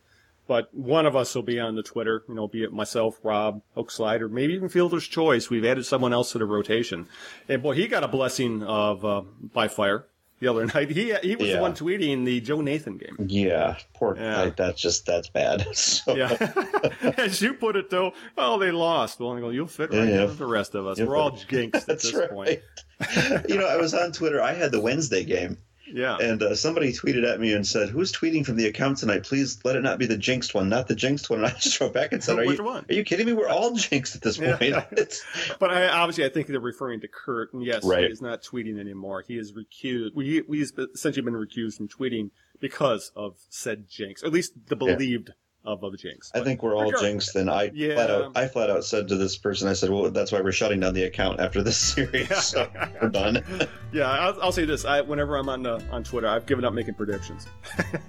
Speaker 2: But one of us will be on the Twitter, you know, be it myself, Rob, Hookslide, or maybe even Fielder's Choice. We've added someone else to the rotation. And boy, he got a blessing of uh, by fire the other night. He he was the one tweeting the Joe Nathan game.
Speaker 3: Yeah, poor
Speaker 2: Yeah.
Speaker 3: like, that's just that's bad. So,
Speaker 2: Yeah. As you put it, though, oh, they lost. Well, I go, you'll fit right
Speaker 3: Yeah.
Speaker 2: in with the rest of us.
Speaker 3: You'll
Speaker 2: We're all
Speaker 3: fit.
Speaker 2: jinxed at this
Speaker 3: right.
Speaker 2: point.
Speaker 3: you know, I was on Twitter. I had the Wednesday game,
Speaker 2: Yeah.
Speaker 3: and uh, somebody tweeted at me and said, "Who's tweeting from the account tonight? Please let it not be the jinxed one, not the jinxed one." And I just wrote back and said, "Are
Speaker 2: Which
Speaker 3: you
Speaker 2: one?
Speaker 3: are you kidding me? We're all jinxed at this
Speaker 2: Yeah.
Speaker 3: point."
Speaker 2: But I, obviously, I think they're referring to Kurt, and yes,
Speaker 3: Right.
Speaker 2: he is not tweeting anymore. He is recused. We we've essentially been recused from tweeting because of said jinx, at least the believed of of jinx.
Speaker 3: I think we're all
Speaker 2: regard-
Speaker 3: jinxed, and I
Speaker 2: Yeah.
Speaker 3: flat out I flat out said to this person, I said, "Well, that's why we're shutting down the account after this series. So we're done."
Speaker 2: Yeah, I'll, I'll say this: I, whenever I'm on uh, on Twitter, I've given up making predictions.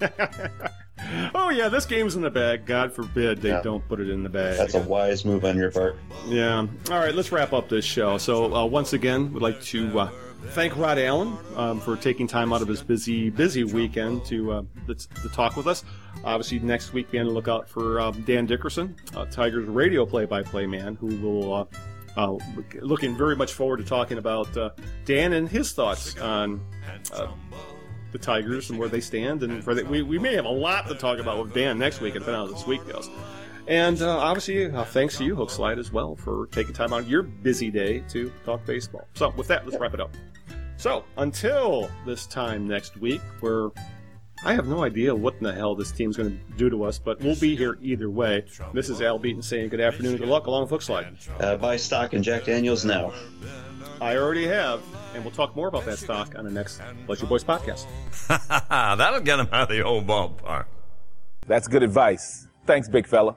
Speaker 2: oh yeah, this game's in the bag. God forbid they
Speaker 3: Yeah.
Speaker 2: don't put it in the bag.
Speaker 3: That's a wise move on your part.
Speaker 2: Yeah. All right, let's wrap up this show. So uh, once again, we'd like to uh, thank Rod Allen um, for taking time out of his busy, busy weekend to uh, to, talk with us. Obviously, next week be on the lookout for um, Dan Dickerson, uh, Tigers radio play-by-play man, who will. Uh, uh, looking very much forward to talking about uh, Dan and his thoughts on uh, the Tigers and where they stand, and for the, we we may have a lot to talk about with Dan next week, and depending on how this week goes. And uh, obviously, uh, thanks to you, Hook Slide, as well, for taking time out of your busy day to talk baseball. So, with that, let's wrap it up. So, until this time next week, where I have no idea what in the hell this team's going to do to us, but we'll be here either way. This is Al Beaton saying good afternoon and good luck along with Hookslide.
Speaker 3: Uh, buy stock in Jack Daniels now.
Speaker 2: I already have, and we'll talk more about that stock on the next Bless You Boys podcast.
Speaker 5: That'll get him out of the old ballpark.
Speaker 6: That's good advice. Thanks, big fella.